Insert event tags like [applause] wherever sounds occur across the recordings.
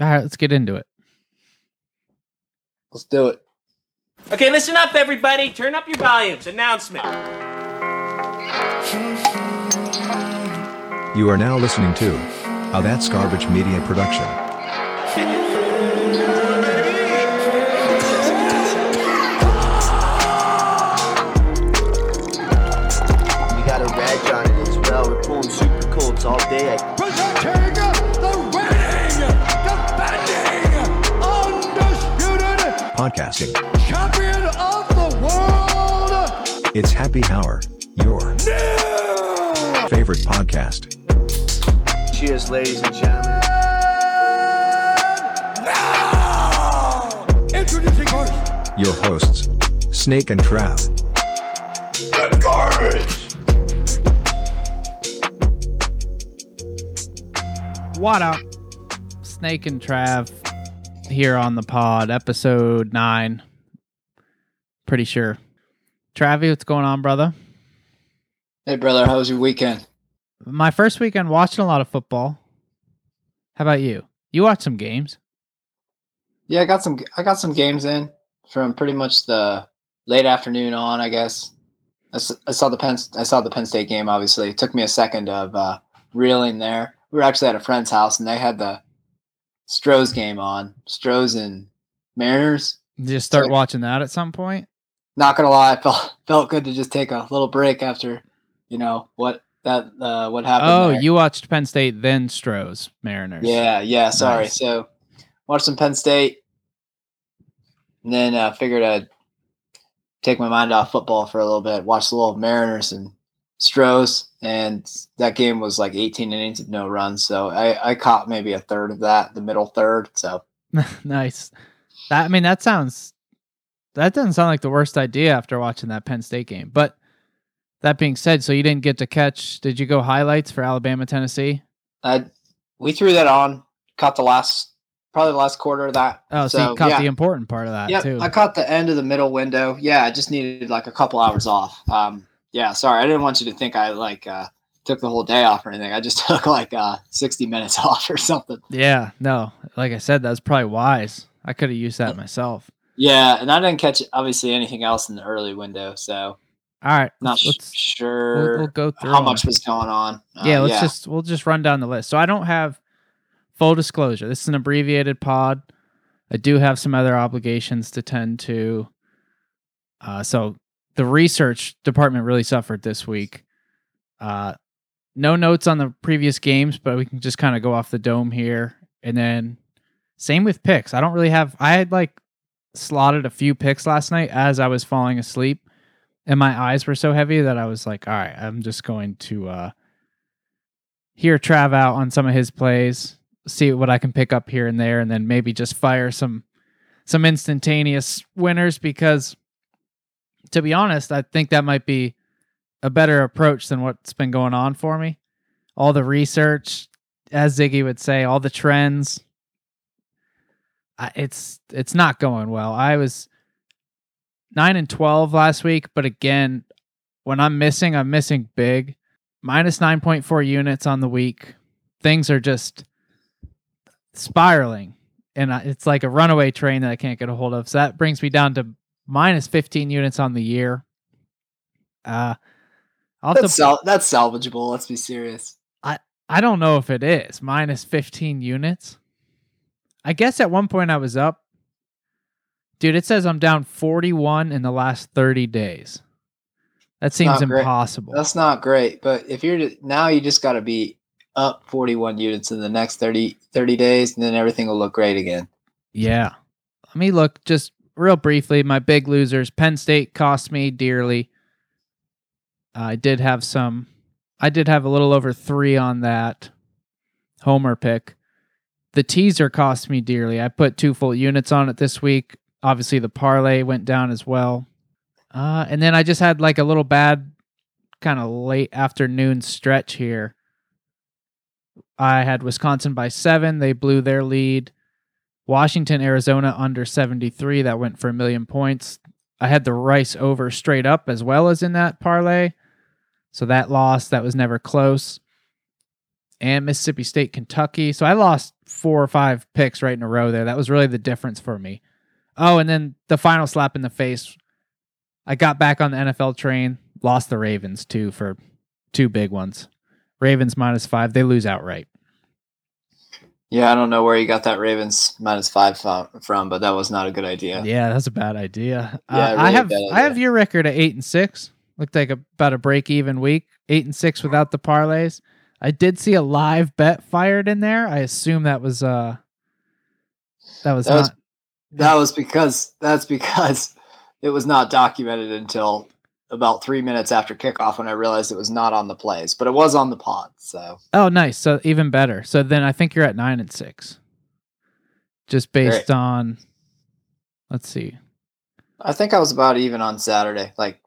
All right, let's get into it. Let's do it. Okay, listen up, everybody. Turn up your volumes. Announcement. You are now listening to a That's Garbage Media Production. We got a reg on it as well. We're pulling super colts all day. Podcasting. champion of the world, It's Happy Hour, your favorite podcast. Cheers, ladies and gentlemen. now introducing first, Your hosts, Snake and Trav. the garbage. What up? Snake and Trav here on the pod, episode nine. Pretty sure. Travi, what's going on, brother? Hey, brother, how was your weekend? My first weekend watching a lot of football. How about you? You watched some games? Yeah, I got some. I got some games in from pretty much the late afternoon on. I guess I, I saw the Penn. I saw the Penn State game. Obviously, it took me a second of uh, reeling there. We were actually at a friend's house, and they had the Stros game on. Stros and Mariners. Did you start Sorry. watching that at some point? Not gonna lie, it felt [laughs] felt good to just take a little break after, you know what that uh, what happened. Oh, there. you watched Penn State, then Stros, Mariners. Yeah, yeah. Sorry. Nice. So, watched some Penn State, and then uh, figured I'd take my mind off football for a little bit. Watch the little Mariners and Stros, and that game was like 18 innings of no runs. So I, I caught maybe a third of that, the middle third. So [laughs] nice. That I mean, that sounds that doesn't sound like the worst idea after watching that Penn State game. But that being said, so you didn't get to catch? Did you go highlights for Alabama, Tennessee? I we threw that on, caught the last probably the last quarter of that. Oh, so, you caught yeah. the important part of that too. I caught the end of the middle window. Yeah, I just needed like a couple hours off. Um, yeah, sorry, I didn't want you to think I like uh, took the whole day off or anything. I just [laughs] took like uh, sixty minutes [laughs] off or something. yeah, no, like I said, that's probably wise. I could have used that myself. Yeah, and I didn't catch obviously anything else in the early window, so All right, not let's, sure we'll, we'll go through how much was going on. Uh, yeah, let's just we'll just run down the list. So I don't have full disclosure. This is an abbreviated pod. I do have some other obligations to tend to. Uh, so the research department really suffered this week. Uh, no notes on the previous games, but we can just kind of go off the dome here, and then same with picks. I don't really have. I had like slotted a few picks last night as I was falling asleep, and my eyes were so heavy that I was like, "All right, I'm just going to." uh hear Trav out on some of his plays, see what I can pick up here and there, and then maybe just fire some some instantaneous winners because to be honest, I think that might be a better approach than what's been going on for me. All the research, as Ziggy would say, all the trends. It's it's not going well. I was nine and twelve last week, but again, when I'm missing, I'm missing big minus 9.4 units on the week. Things are just spiraling, and it's like a runaway train that I can't get a hold of. So that brings me down to minus 15 units on the year. Uh, I'll that's, sal- that's salvageable. Let's be serious. I I don't know if it is minus 15 units. I guess at one point I was up. Dude, it says I'm down 41 in the last 30 days. That seems great. impossible. That's not great, but if you're now, you just got to be up 41 units in the next 30, 30 days, and then everything will look great again. Yeah. Let me look just real briefly. My big losers. Penn State cost me dearly. I did have some. I did have a little over three on that homer pick. The teaser cost me dearly. I put two full units on it this week. Obviously, the parlay went down as well. Uh, and then I just had like a little bad kind of late afternoon stretch here. I had Wisconsin by seven. They blew their lead. Washington, Arizona under 73. That went for a million points. I had the Rice over straight up as well as in that parlay. So that loss, that was never close. and Mississippi State, Kentucky. So I lost four or five picks right in a row there. That was really the difference for me. Oh, and then the final slap in the face. I got back on the NFL train, lost the Ravens too for two big ones. Ravens minus five. They lose outright. Yeah, I don't know where you got that Ravens minus five from, but that was not a good idea. Yeah, that's a bad idea. Yeah, uh, I have I have your record at eight and six. Looked like a, about a break even week. Eight and six without the parlays. I did see a live bet fired in there. I assume that was uh that was That was- [laughs] That was because that's because it was not documented until about three minutes after kickoff when I realized it was not on the plays, but it was on the pod. So Oh, nice. So even better. So then I think you're at nine and six. Just based Great. on, let's see. I think I was about even on Saturday. Like,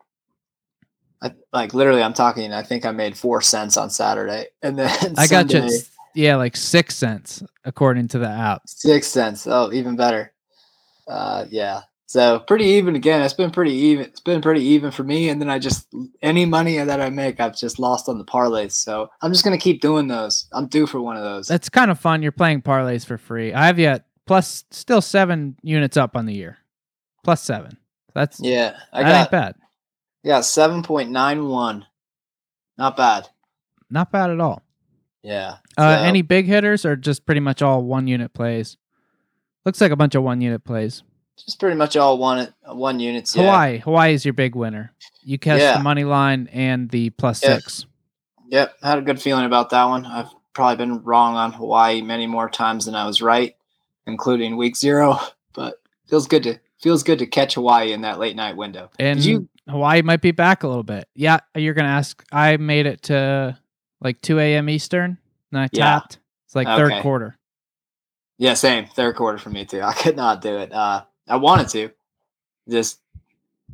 I like literally, I'm talking. I think I made four cents on Saturday, and then [laughs] I got you. Sunday, at, Yeah, like six cents according to the app. six cents. Oh, even better. Uh, yeah. So pretty even again. It's been pretty even. It's been pretty even for me. And then I just any money that I make, I've just lost on the parlays. So I'm just gonna keep doing those. I'm due for one of those. That's kind of fun. You're playing parlays for free. I have yet plus still seven units up on the year, plus seven. That's yeah, I that ain't got bad. yeah seven point nine one. Not bad. Not bad at all. Yeah. Uh, So- any big hitters or just pretty much all one unit plays? Looks like a bunch of one unit plays. Just pretty much all one one units. Yeah. Hawaii, Hawaii is your big winner. You catch Yeah. the money line and the plus Yeah. six. Yep, I had a good feeling about that one. I've probably been wrong on Hawaii many more times than I was right, including week zero. But feels good to feels good to catch Hawaii in that late night window. And Did you? Hawaii might be back a little bit. Yeah, you're gonna ask. I made it to like two a.m. Eastern, and I Yeah. tapped. It's like third quarter. Yeah, same third quarter for me too. [laughs] I could not do it. Uh, I wanted to, just,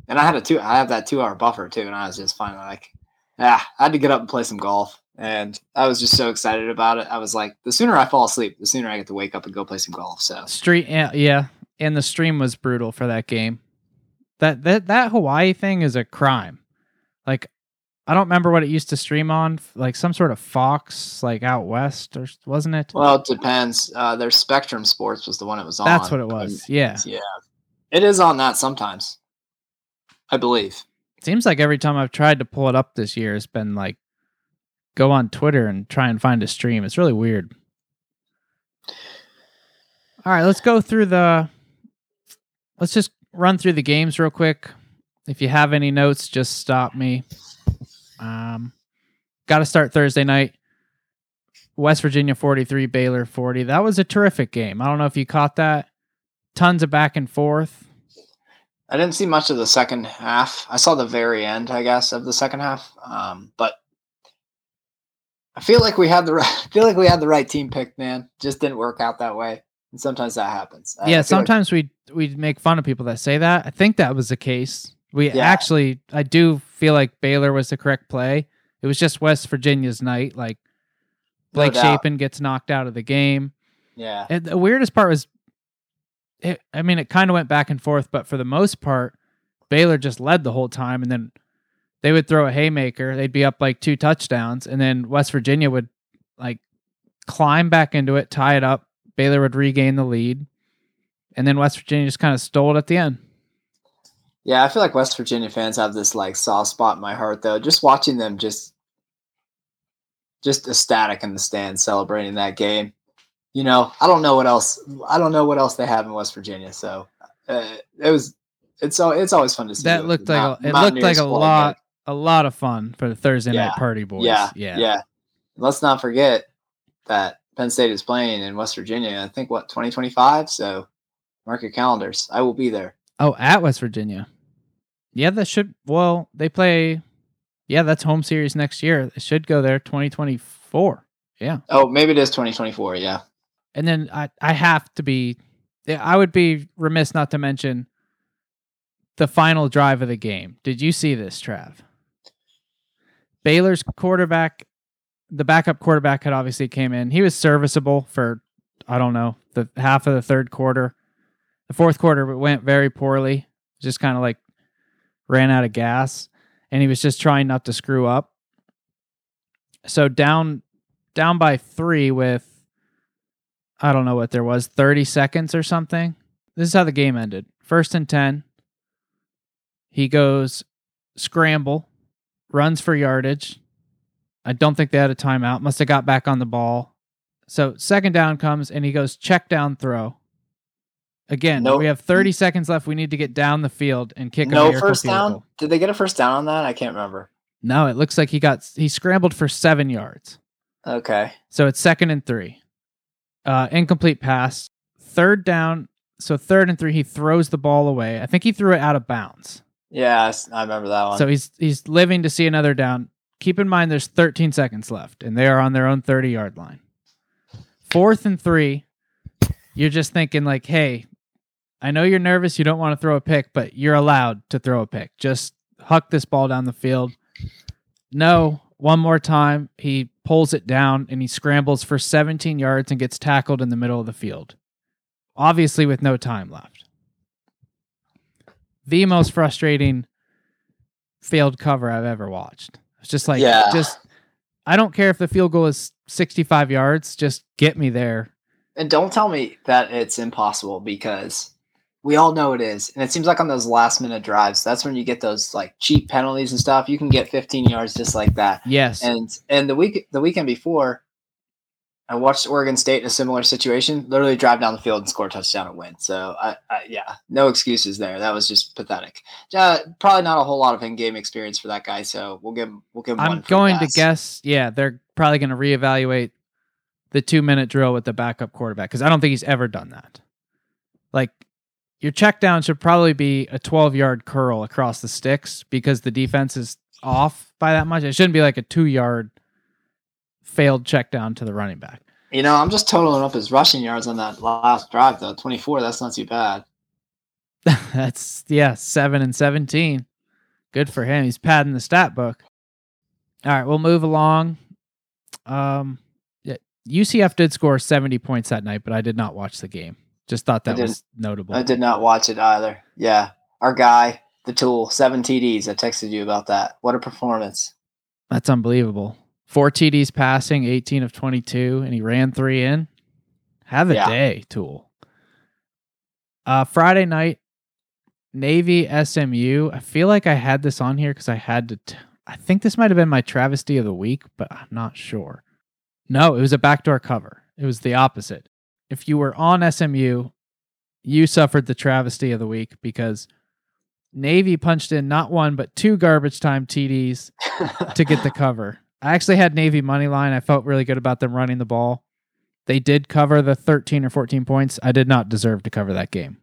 and I had a two. I have that two hour buffer too, and I was just finally like, ah, I had to get up and play some golf, and I was just so excited about it. I was like, the sooner I fall asleep, the sooner I get to wake up and go play some golf. So Street, yeah, yeah, and the stream was brutal for that game. That that that Hawaii thing is a crime. Like, I don't remember what it used to stream on, like some sort of Fox, like out west, or wasn't it? Well, it depends. Uh, their Spectrum Sports was the one it was on. That's what it was. Yeah, Yeah, it is on that sometimes. I believe. seems like every time I've tried to pull it up this year, it's been like go on Twitter and try and find a stream. It's really weird. All right, let's go through the. Let's just run through the games real quick. If you have any notes, just stop me. Um, got to start Thursday night. West Virginia 43, Baylor 40. That was a terrific game. I don't know if you caught that. Tons of back and forth. I didn't see much of the second half. I saw the very end, I guess, of the second half. Um, but I feel like we had the [laughs] right, I feel like we had the right team picked, man. Just didn't work out that way, and sometimes that happens. I- yeah, feel like- sometimes we we make fun of people that say that. I think that was the case. We Yeah. actually, I do feel like Baylor was the correct play. It was just West Virginia's night. Like Blake doubt. Shapen gets knocked out of the game. yeah, And the weirdest part was, it, I mean, it kind of went back and forth, but for the most part, Baylor just led the whole time, and then they would throw a haymaker. They'd be up like two touchdowns, and then West Virginia would like climb back into it, tie it up. Baylor would regain the lead, and then West Virginia just kind of stole it at the end. Yeah. I feel like West Virginia fans have this like soft spot in my heart, though. Just watching them, just, just ecstatic in the stands celebrating that game. You know, I don't know what else. I don't know what else they have in West Virginia. So uh, it was. It's it's always fun to see. That looked like Mount- a, it looked like a lot, a lot of fun for the Thursday Yeah. night party boys. Yeah, yeah, yeah. Let's not forget that Penn State is playing in West Virginia. I think what 2025. So mark your calendars. I will be there. Oh, at West Virginia. Yeah, that should. Well, they play. Yeah, that's home series next year. It should go there 2024. Yeah, Oh, maybe it is 2024. Yeah. and then I I have to be. I would be remiss not to mention the final drive of the game. Did you see this, Trav? Baylor's quarterback, the backup quarterback had obviously came in. He was serviceable for I don't know the half of the third quarter. The fourth quarter went very poorly. Just kind of like ran out of gas, and he was just trying not to screw up. So down down by three with I don't know what there was, 30 seconds or something. This is how the game ended. First and 10. He goes scramble, runs for yardage. I don't think they had a timeout. Must have got back on the ball. So second down comes and he goes check down throw. Again, No- we have 30 seconds left. We need to get down the field and kick a No first field down. goal. Did they get a first down on that? I can't remember. No, it looks like he got he scrambled for seven yards. Okay. So it's second and three. Uh, incomplete pass. Third down. So third and three, he throws the ball away. I think he threw it out of bounds. Yeah, I remember that one. So he's he's living to see another down. Keep in mind there's 13 seconds left, and they are on their own 30 yard line. Fourth and three, you're just thinking like, hey, I know you're nervous, you don't want to throw a pick, but you're allowed to throw a pick. Just huck this ball down the field. No, one more time, he pulls it down and he scrambles for 17 yards and gets tackled in the middle of the field. Obviously, with no time left. The most frustrating failed cover I've ever watched. It's just like, Yeah. just, I don't care if the field goal is 65 yards, just get me there. And don't tell me that it's impossible because we all know it is. And it seems like on those last minute drives, that's when you get those like cheap penalties and stuff. You can get 15 yards just like that. Yes. And and the week the weekend before, I watched Oregon State in a similar situation. Literally drive down the field and score a touchdown and win. So I, I yeah, no excuses there. That was just pathetic. Uh, probably not a whole lot of in-game experience for that guy. So we'll give him we'll give him. I'm going to guess, yeah, they're probably going to reevaluate the two minute drill with the backup quarterback because I don't think he's ever done that. Like, your check down should probably be a 12 yard curl across the sticks because the defense is off by that much. It shouldn't be like a two yard failed check down to the running back. You know, I'm just totaling up his rushing yards on that last drive though. 24. That's not too bad. [laughs] That's, yeah, seven and 17. Good for him. He's padding the stat book. All right, we'll move along. Um, UCF did score 70 points that night, but I did not watch the game. Just thought that was notable. I did not watch it either. Yeah, our guy, the tool, seven TDs. I texted you about that. What a performance! That's unbelievable. Four TDs passing, 18 of 22, and he ran three in. Have a Yeah. day, Tool. Uh, Friday night, Navy SMU. I feel like I had this on here because I had to. T- I think this might have been my travesty of the week, but I'm not sure. No, it was a backdoor cover. It was the opposite. If you were on SMU, you suffered the travesty of the week because Navy punched in not one but two garbage time TDs to get the [laughs] cover. I actually had Navy money line. I felt really good about them running the ball. They did cover the 13 or 14 points. I did not deserve to cover that game.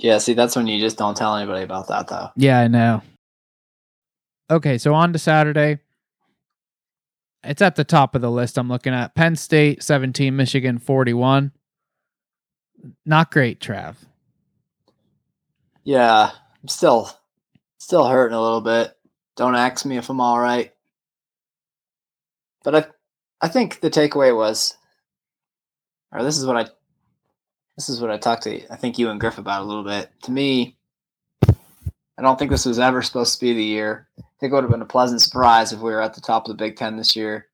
yeah, see, that's when you just don't tell anybody about that though. Yeah, I know. Okay, so on to Saturday. It's at the top of the list I'm looking at. Penn State 17, Michigan 41. Not great, Trav. Yeah, I'm still, still hurting a little bit. Don't ask me if I'm all right. But I, I think the takeaway was, or this is what I, this is what I talked to I think you and Griff about a little bit. To me, I don't think this was ever supposed to be the year. I think it would have been a pleasant surprise if we were at the top of the Big Ten this year.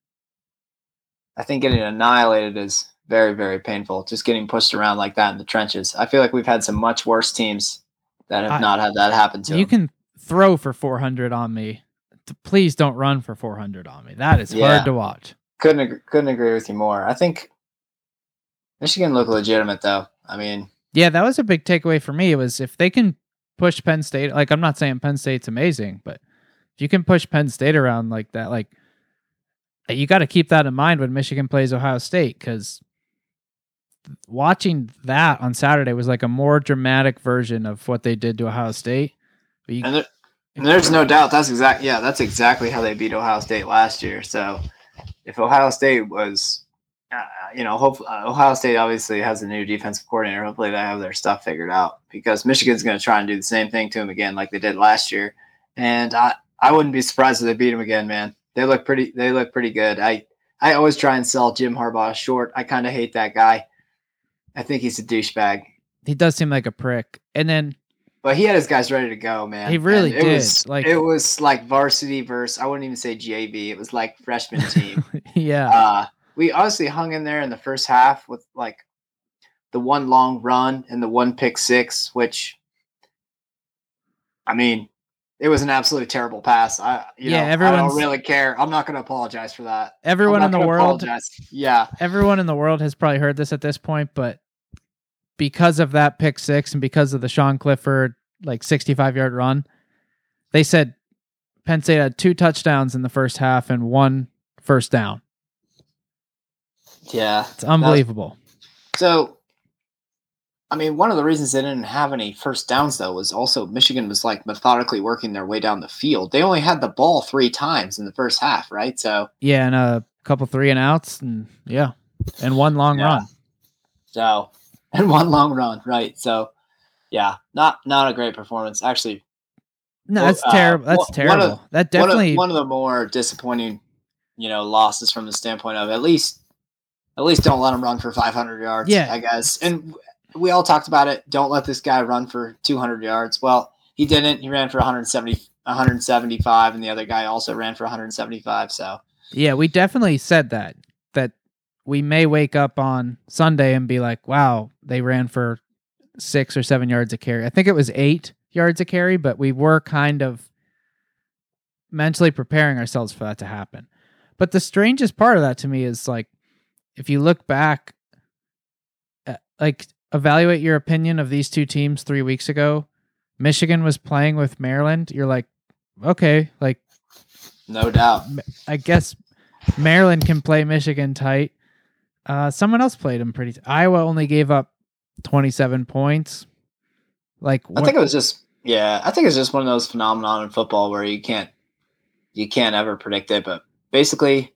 I think getting annihilated is very, very painful. Just getting pushed around like that in the trenches. I feel like we've had some much worse teams that have I- not had that happen to You them. can throw for 400 on me. Please don't run for 400 on me. That is Yeah. hard to watch. couldn't agree, couldn't agree with you more. I think Michigan looked legitimate though. I mean, Yeah, that was a big takeaway for me. It was if they can push Penn State, like I'm not saying Penn State's amazing, but if you can push Penn State around like that, like you got to keep that in mind when Michigan plays Ohio State because watching that on Saturday was like a more dramatic version of what they did to Ohio State. You, and, there, and there's no doubt that's exact. Yeah, that's exactly how they beat Ohio State last year. So if Ohio State was, uh, you know, hope uh, Ohio State obviously has a new defensive coordinator. Hopefully they have their stuff figured out because Michigan's going to try and do the same thing to them again, like they did last year. And I, I wouldn't be surprised if they beat him again, man. They look pretty. They look pretty good. I, I always try and sell Jim Harbaugh short. I kind of hate that guy. I think he's a douchebag. he does seem like a prick. And then But he had his guys ready to go, man. He really And it did, Was, like- it was like varsity versus I wouldn't even say JV. It was like freshman [laughs] team. yeah, uh, we honestly hung in there in the first half with like the one long run and the one pick six, which I mean, it was an absolutely terrible pass. I you Yeah, know, I don't really care. I'm not going to apologize for that. Everyone in the world, apologize. Yeah, everyone in the world has probably heard this at this point, but because of that pick six and because of the Sean Clifford like 65 yard run, they said Penn State had two touchdowns in the first half and one first down. yeah. It's unbelievable. So, I mean, one of the reasons they didn't have any first downs though was also Michigan was like methodically working their way down the field. They only had the ball three times in the first half, right? So, Yeah, and a couple three and outs, and yeah, and one long Yeah. run. so [laughs] and one long run, right? So, yeah, not not a great performance. Actually, No, that's uh, terrible. That's one- one of- terrible. that one of- definitely. one of, the more disappointing, you know, losses from the standpoint of at least at least don't let them run for 500 yards. Yeah. I guess. And we all talked about it. Don't let this guy run for 200 yards. Well, he didn't. He ran for 170, 175, and the other guy also ran for 175. So Yeah, we definitely said that. That we may wake up on Sunday and be like, wow, they ran for six or seven yards a carry. I think it was eight yards a carry, but we were kind of mentally preparing ourselves for that to happen. But the strangest part of that to me is like, if you look back, uh, like, evaluate your opinion of these two teams three weeks ago. Michigan was playing with Maryland. You're like, okay, like, no doubt. I guess Maryland can play Michigan tight. Uh, someone else played them pretty. Iowa only gave up 27 points. Like, I think it was just yeah. I think it's just one of those phenomenon in football where you can't you can't ever predict it. But basically,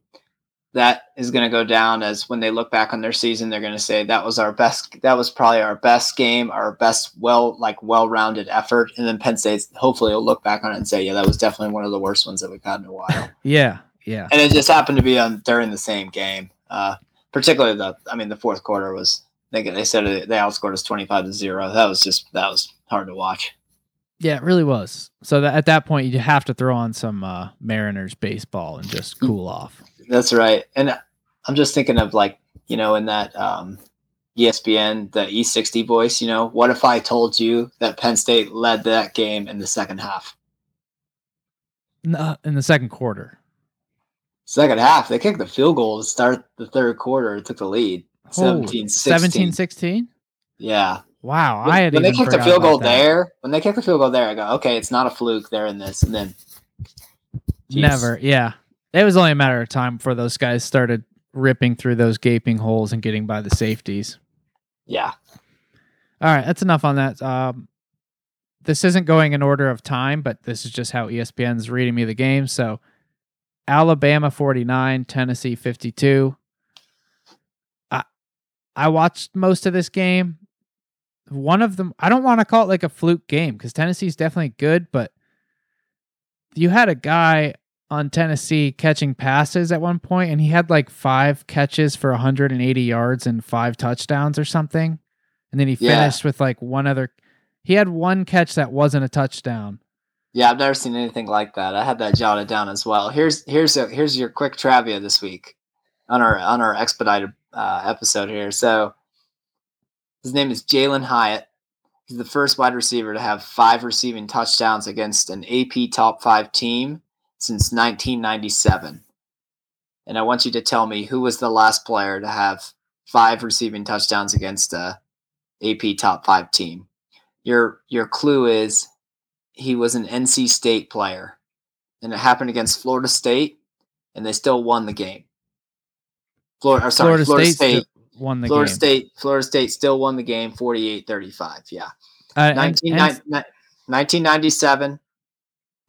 that is going to go down as when they look back on their season, they're going to say that was our best. That was probably our best game, our best well like well rounded effort. And then Penn State hopefully will look back on it and say, yeah, that was definitely one of the worst ones that we've had in a while. [laughs] yeah, yeah, and it just happened to be on during the same game. Uh, particularly the, I mean, the fourth quarter was they they said it, they outscored us twenty five to zero. That was just that was hard to watch. yeah. It really was. So that at that point, you have to throw on some uh, Mariners baseball and just cool off. That's right. And I'm just thinking of like you know in that um, ESPN the E60 voice. You know, what if I told you that Penn State led that game in the second half? N- uh, in the second quarter. Second half, they kicked the field goal to start the third quarter. It took the lead. Holy- 17 16. Yeah. Wow, When, I had when they kicked the field goal that. there, when they kicked the field goal there, I go, okay, it's not a fluke. They're in this, and then Jeez. Never, yeah. It was only a matter of time before those guys started ripping through those gaping holes and getting by the safeties. Yeah, All right, that's enough on that. Um, this isn't going in order of time, but this is just how ESPN's reading me the game. So, Alabama 49, Tennessee 52. I I watched most of this game. One of them, I don't want to call it like a fluke game because Tennessee's definitely good, but you had a guy on Tennessee catching passes at one point, and he had like five catches for 180 yards and five touchdowns or something. And then he Yeah. finished with like one other. He had one catch that wasn't a touchdown. yeah. I've never seen anything like that. I had that jotted down as well. Here's here's a, here's your quick trivia this week on our on our expedited uh, episode here. So his name is Jalin Hyatt. He's the first wide receiver to have five receiving touchdowns against an AP top five team since 1997. And I want you to tell me who was the last player to have five receiving touchdowns against a AP top five team. Your your clue is he was an NC State player, and it happened against Florida State, and they still won the game. Florida, or sorry, Florida, State State. won the Florida game. State. Florida State still won the game 48-35. Yeah. Uh, and- 19, and- 1997,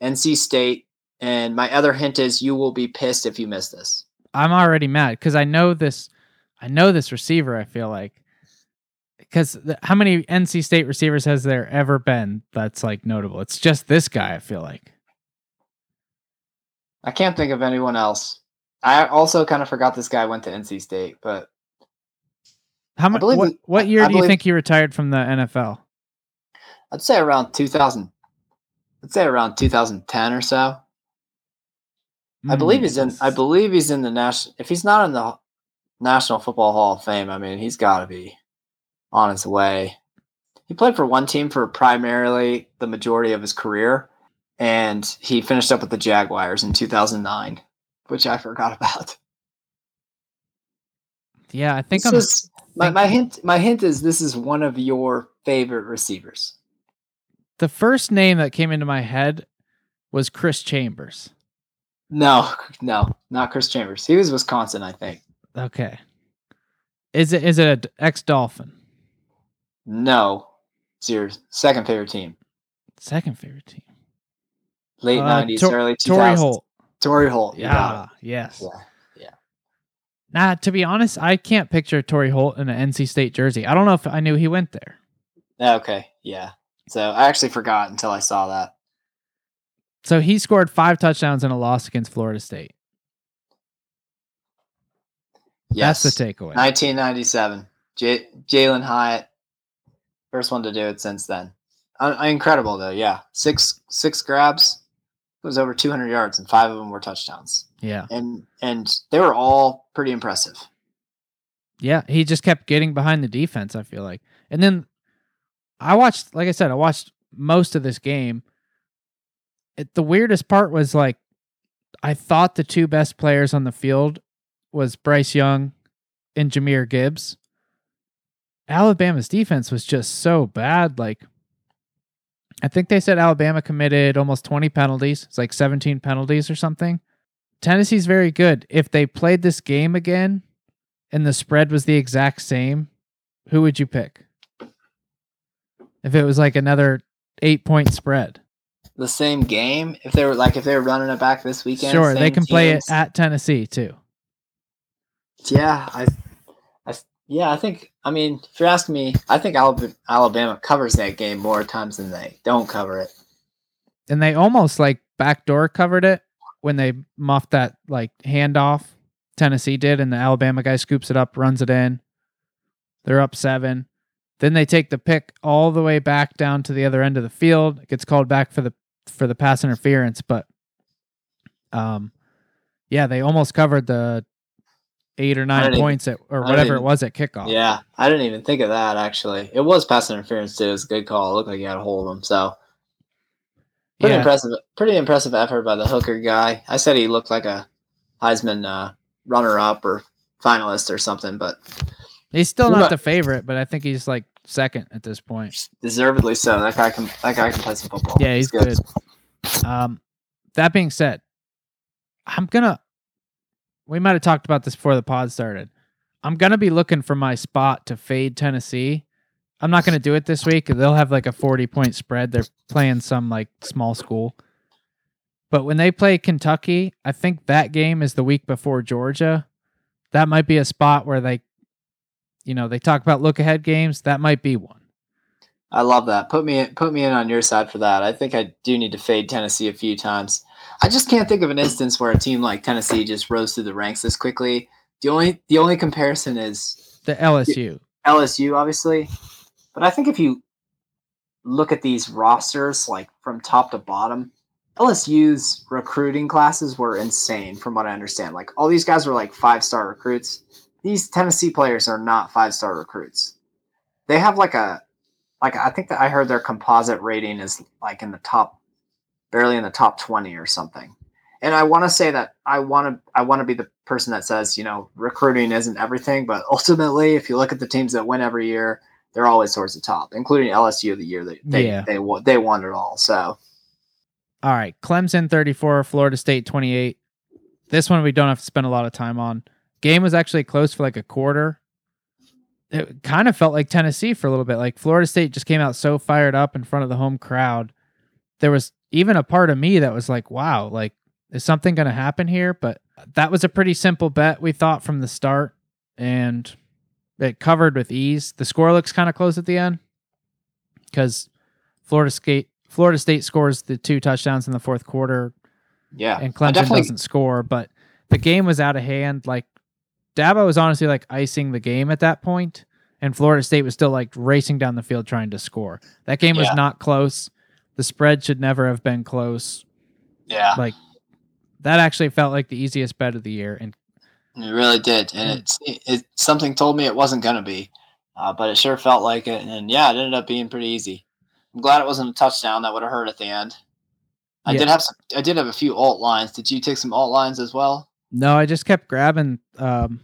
NC State. And my other hint is you will be pissed if you miss this. I'm already mad because I know this. I know this receiver. I feel like because how many NC State receivers has there ever been that's like notable? It's just this guy. I feel like. I can't think of anyone else. I also kind of forgot this guy went to NC State, but How much? What, what year I do you think he retired from the NFL? I'd say around 2000. I'd say around 2010 or so. I believe Mm, he's in. I believe he's in the national. If he's not in the National Football Hall of Fame. I mean, he's got to be on his way. He played for one team for primarily the majority of his career, and he finished up with the Jaguars in 2009, which I forgot [laughs] about. Yeah, I think This I'm. is- my, my hint. My hint is this is one of your favorite receivers. the first name that came into my head was Chris Chambers. No, no, not Chris Chambers. He was Wisconsin, I think. Okay. Is it is it a ex Dolphin? No, it's your second favorite team. Second favorite team. Late Uh, nineties, Tor- early two Torry thousands. Holt. Torry Holt. Yeah. Yes. Yeah. Nah, to be honest, I can't picture Torry Holt in an NC State jersey. I don't know if I knew he went there. Okay. Yeah. So I actually forgot until I saw that. So he scored five touchdowns in a loss against Florida State. Yes. That's the takeaway. 1997. J- Jalin Hyatt, first one to do it since then. Uh, incredible though. Yeah. Six six grabs. It was over 200 yards, and five of them were touchdowns. Yeah. And and they were all pretty impressive. Yeah. He just kept getting behind the defense, I feel like. And then I watched, like I said, I watched most of this game. It, the weirdest part was like, I thought the two best players on the field was Bryce Young and Jahmyr Gibbs. Alabama's defense was just so bad. Like, I think they said Alabama committed almost 20 penalties. It's like 17 penalties or something. Tennessee's very good. If they played this game again and the spread was the exact same, who would you pick? If it was like another eight point spread. The same game. If they were like if they were running it back this weekend. sure, they can play it at Tennessee too. Yeah, I, I, yeah, I think. I mean, if you're asking me, I think Alabama, Alabama covers that game more times than they don't cover it. And they almost like backdoor covered it when they muffed that like handoff. Tennessee did, and the Alabama guy scoops it up, runs it in. They're up seven. Then they take the pick all the way back down to the other end of the field. It gets called back for the for the pass interference, but um yeah, they almost covered the eight or nine didn't even- points at or whatever it was at kickoff. Yeah, I didn't even think of that. Actually, it was pass interference too. It was a good call. It looked like he had a hold of him. So pretty Yeah. impressive. Pretty impressive effort by the Hooker guy. I said he looked like a Heisman uh, runner-up or finalist or something, but He's still not the favorite, but I think he's like second at this point. deservedly so. That guy can. That guy can play some football. Yeah, he's good. Um, that being said, I'm gonna. We might have talked about this before the pod started. I'm gonna be looking for my spot to fade Tennessee. I'm not gonna do it this week. They'll have like a 40 point spread. They're playing some like small school. But when they play Kentucky, I think that game is the week before Georgia. That might be a spot where they, you know, they talk about look ahead games. That might be one. I love that. Put me put me in on your side for that. I think I do need to fade Tennessee a few times. I just can't think of an instance where a team like Tennessee just rose through the ranks this quickly. The only the only comparison is The LSU. LSU, obviously. But I think if you look at these rosters, like from top to bottom, LSU's recruiting classes were insane, from what I understand. Like all these guys were like five star recruits. These Tennessee players are not five star recruits. They have like a, like I think that I heard their composite rating is like in the top, barely in the top twenty or something. And I want to say that I want to I want to be the person that says you know recruiting isn't everything, but ultimately, if you look at the teams that win every year, they're always towards the top, including LSU the year that they Yeah. they won they won it all. So All right, Clemson 34, Florida State 28. This one we don't have to spend a lot of time on. Game was actually close for like a quarter. It kind of felt like Tennessee for a little bit. Like Florida State just came out so fired up in front of the home crowd. There was even a part of me that was like, wow, like is something going to happen here? But that was a pretty simple bet we thought from the start and it covered with ease. The score looks kind of close at the end cuz Florida State Florida State scores the two touchdowns in the fourth quarter yeah, and Clemson doesn't score, but the game was out of hand. Like Dabo was honestly like icing the game at that point, and Florida State was still like racing down the field trying to score. That game was Yeah. not close. The spread should never have been close. Yeah, Like that actually felt like the easiest bet of the year, and It really did, and it's it, it something told me it wasn't gonna be, uh, but it sure felt like it. And yeah, it ended up being pretty easy. I'm glad it wasn't a touchdown. That would have hurt at the end. I Yeah. did have some, I did have a few alt lines. Did you take some alt lines as well? No, I just kept grabbing um,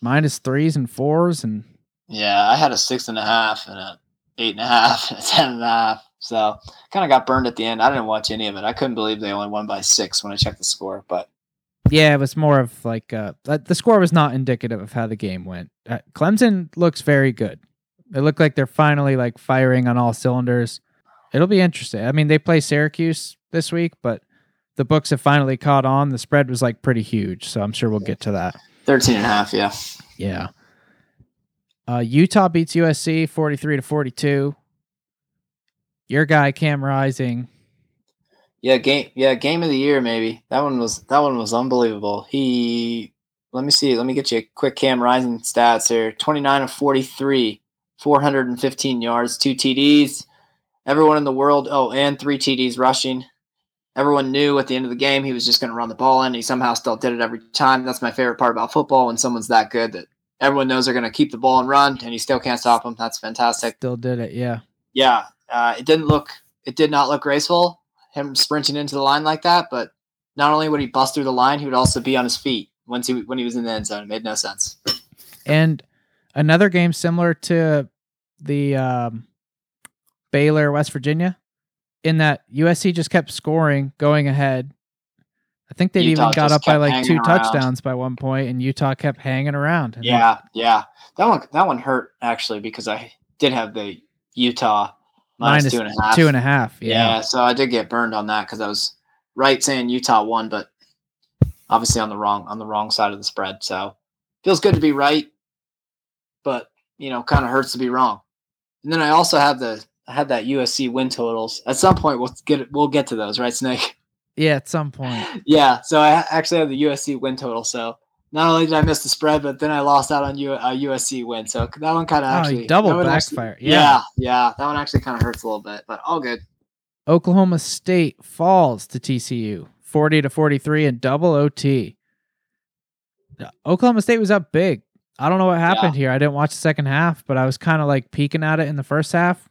minus threes and fours, and Yeah, I had a six and a half and a eight and a half [laughs] and a ten and a half. So kind of got burned at the end. I didn't watch any of it. I couldn't believe they only won by six when I checked the score. But yeah, it was more of like uh, the score was not indicative of how the game went. Uh, Clemson looks very good. It looked like they're finally like firing on all cylinders. It'll be interesting. I mean, they play Syracuse this week, but the books have finally caught on. The spread was like pretty huge, so I'm sure we'll get to that. 13 and a half, yeah. Yeah. Uh, Utah beats USC 43 to 42. Your guy Cam Rising. Yeah, game yeah, game of the year maybe. That one was that one was unbelievable. He let me see, let me get you a quick Cam Rising stats here. 29 of 43, 415 yards, two TDs. Everyone in the world, oh, and three TDs rushing. Everyone knew at the end of the game he was just going to run the ball in. He somehow still did it every time. That's my favorite part about football when someone's that good that everyone knows they're going to keep the ball and run, and you still can't stop them. That's fantastic. Still did it, yeah. Yeah, uh, it didn't look, it did not look graceful him sprinting into the line like that. But not only would he bust through the line, he would also be on his feet once he when he was in the end zone. It made no sense. And another game similar to the um, Baylor West Virginia, in that USC just kept scoring, going ahead. I think they even got up by like two around. touchdowns by one point, and Utah kept hanging around. Yeah, yeah, that one that one hurt actually because I did have the Utah minus minus two and a half. Two and a half. Yeah. Yeah. so I did get burned on that because I was right saying Utah won, but obviously on the wrong on the wrong side of the spread. So feels good to be right, but you know, kind of hurts to be wrong. And then I also have the I had that USC win totals. At some point, we'll get we'll get to those, right, Snake? Yeah, at some point. yeah. So I actually have the USC win total. So not only did I miss the spread, but then I lost out on U- uh, USC win. So that one kind of Oh, actually double one actually- backfire. yeah, Yeah. yeah, that one actually kind of hurts a little bit, but all good. Oklahoma State falls to TCU 40 to 43 in double OT. Oklahoma State was up big. I don't know what happened here. I didn't watch the second half, but I was kind of like peeking at it in the first half.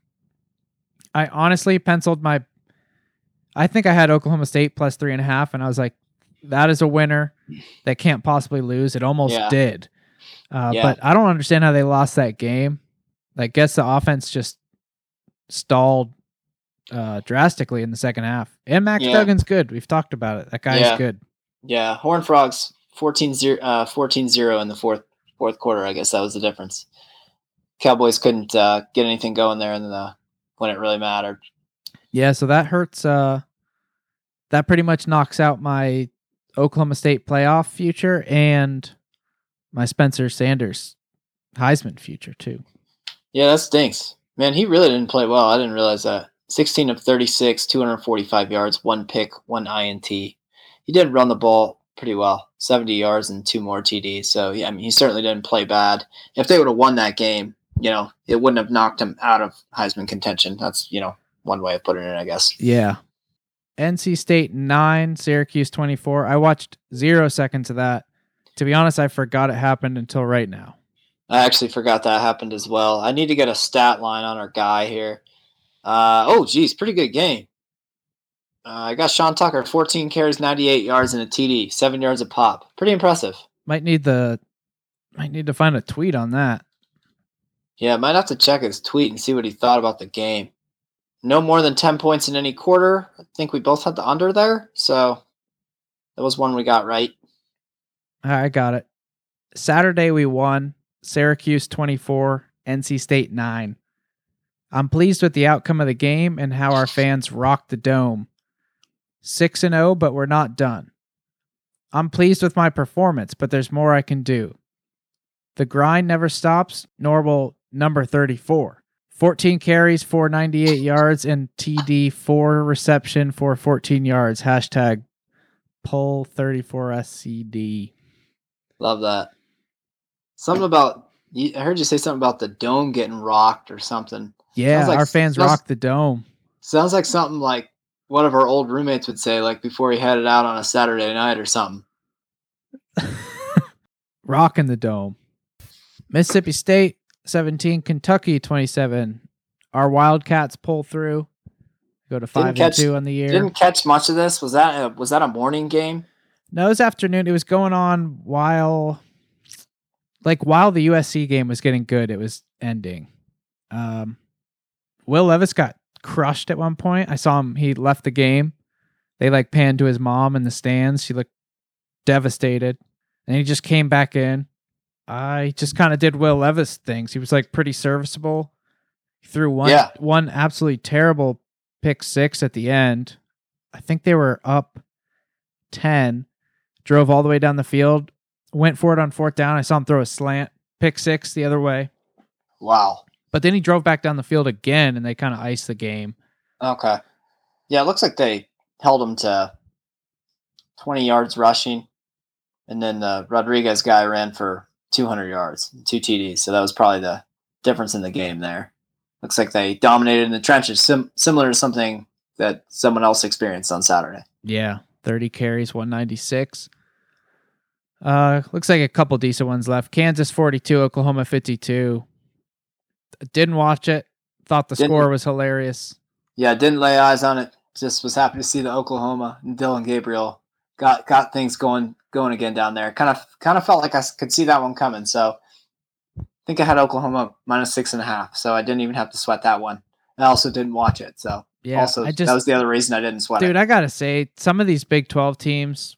I honestly penciled my. I think I had Oklahoma State plus three and a half, and I was like, that is a winner that can't possibly lose. It almost Yeah. did. Uh, Yeah. But I don't understand how they lost that game. I guess the offense just stalled uh, drastically in the second half. And Max Yeah. Duggan's good. We've talked about it. That guy's Yeah. good. Yeah, Horn Frogs 14-0, uh, 14-0 in the fourth fourth quarter. I guess that was the difference. Cowboys couldn't uh, get anything going there in the when it really mattered. Yeah, so that hurts. Uh, that pretty much knocks out my Oklahoma State playoff future and my Spencer Sanders Heisman future too. Yeah, that stinks. Man, he really didn't play well. I didn't realize that. 16 of 36, 245 yards, one pick, one INT. He did run the ball pretty well, 70 yards and two more TDs. So, yeah, I mean, he certainly didn't play bad. If they would have won that game, you know, it wouldn't have knocked him out of Heisman contention. That's, you know, one way of putting it, I guess. Yeah. NC State 9, Syracuse 24. I watched zero seconds of that. To be honest, I forgot it happened until right now. I actually forgot that happened as well. I need to get a stat line on our guy here. Uh, oh, geez, pretty good game. Uh, I got Sean Tucker, 14 carries, 98 yards, and a TD, seven yards a pop. Pretty impressive. Might need the might need to find a tweet on that. Yeah, might have to check his tweet and see what he thought about the game. No more than 10 points in any quarter. I think we both had the under there. So that was one we got right. I got it. Saturday we won. Syracuse 24, NC State 9. I'm pleased with the outcome of the game and how our fans rocked the dome. 6 and 0, but we're not done. I'm pleased with my performance, but there's more I can do. The grind never stops, nor will number 34. 14 carries, 498 yards, and TD 4 reception for 14 yards. Hashtag pull 34 SCD. Love that. Something about, you- I heard you say something about the dome getting rocked or something. Yeah, like- our fans sounds- rock the dome. Sounds like something like one of our old roommates would say, like before he headed out on a Saturday night or something. [laughs] rocking the dome. Mississippi State 17, Kentucky 27. Our Wildcats pull through, go to five and two on the year. Didn't catch much of this. Was that a, was that a morning game? No, it was afternoon. It was going on while, like, while the USC game was getting good. It was ending. Um, Will Levis got crushed at one point. I saw him. He left the game. They like panned to his mom in the stands. She looked devastated, and he just came back in. I just kind of did Will Levis things. He was like pretty serviceable. He threw one Yeah. one absolutely terrible pick six at the end. I think they were up ten drove all the way down the field, went for it on fourth down. I saw him throw a slant, pick six the other way. Wow. But then he drove back down the field again and they kind of iced the game. Okay. Yeah, it looks like they held him to 20 yards rushing, and then the Rodriguez guy ran for 200 yards, two TDs. So that was probably the difference in the game there. Looks like they dominated in the trenches, sim- similar to something that someone else experienced on Saturday. Yeah, 30 carries, 196. Uh, looks like a couple decent ones left. Kansas 42, Oklahoma 52. Didn't watch it. Thought the Didn't- score was hilarious. Yeah, didn't lay eyes on it. Just was happy to see the Oklahoma and Dillon Gabriel got got things going going again down there. Kind of kind of felt like I could see that one coming. So I think I had Oklahoma minus six and a half. So I didn't even have to sweat that one. I also didn't watch it. So Yeah, also I just that was the other reason I didn't sweat dude it. i gotta say some of these big 12 teams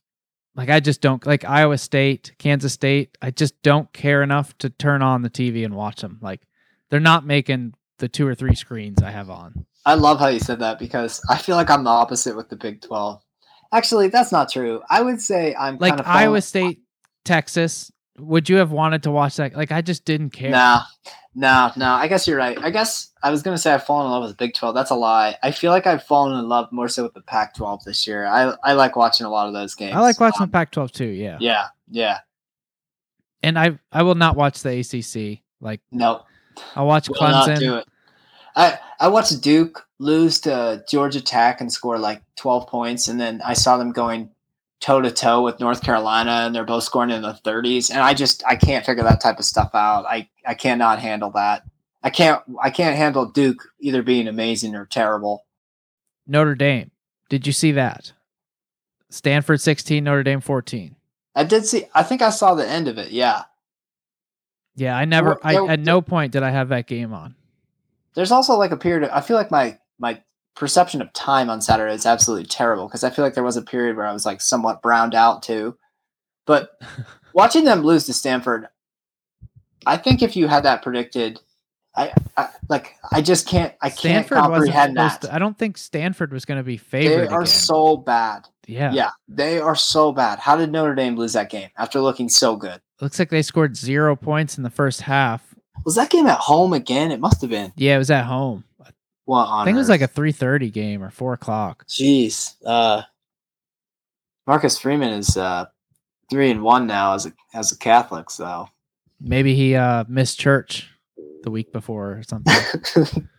like i just don't like iowa state kansas state i just don't care enough to turn on the tv and watch them like they're not making the two or three screens i have on I love how you said that because I feel like I'm the opposite with the Big Twelve. Actually, that's not true. I would say I'm like kind of iowa state texas would you have wanted to watch that like i just didn't care Nah, no, no. I guess you're right. I guess I was gonna say I've fallen in love with the Big Twelve. That's a lie. I feel like I've fallen in love more so with the Pac twelve this year. I I like watching a lot of those games. i like watching Um, pac 12 too yeah. Yeah, yeah. and i i will not watch the acc like No, i'll watch will clemson it. I I watched Duke lose to Georgia Tech and score like twelve points, and then I saw them going toe to toe with North Carolina, and they're both scoring in the thirties. And I just I can't figure that type of stuff out. I I cannot handle that. I can't I can't handle Duke either being amazing or terrible. notre dame did you see that stanford 16 notre dame 14 I did see. I think I saw the end of it. Yeah. Yeah, I never. Well, I at no point did I have that game on. There's also like a period. Of, I feel like my my perception of time on Saturday is absolutely terrible because I feel like there was a period where I was like somewhat browned out too. But [laughs] watching them lose to Stanford, I think if you had that predicted, I, I like I just can't. I can't Stanford wasn't comprehend that. to. I don't think Stanford was going to be favored. They are again. so bad. yeah. Yeah, they are so bad. How did Notre Dame lose that game after looking so good? Looks like they scored zero points in the first half. Was that game at home again? It must have been. Yeah, it was at home. What on I think it was like a three thirty game or four o'clock. Jeez. Uh, Marcus Freeman is uh, three and one now as a as a Catholic. So Maybe he uh, missed church the week before or something. [laughs]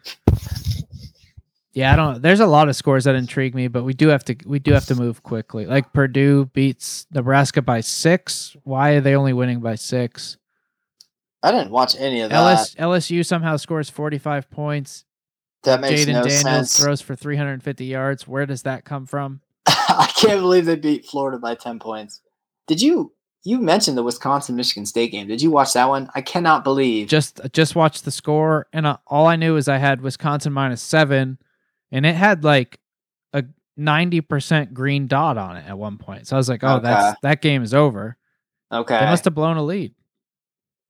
yeah, I don't. There's a lot of scores that intrigue me, but we do have to we do have to move quickly. Like Purdue beats Nebraska by six. Why are they only winning by six? I didn't watch any of that. LS, LSU somehow scores 45 points. that makes Jayden no Daniels sense. throws for 350 yards. Where does that come from? [laughs] I can't believe they beat Florida by ten points. Did you? You mentioned the Wisconsin Michigan State game. Did you watch that one? I cannot believe. Just just watched the score, and uh, all I knew is I had Wisconsin minus seven, and it had like a 90% green dot on it at one point. So I was like, oh, Okay. that's that game is over. okay. They must have blown a lead.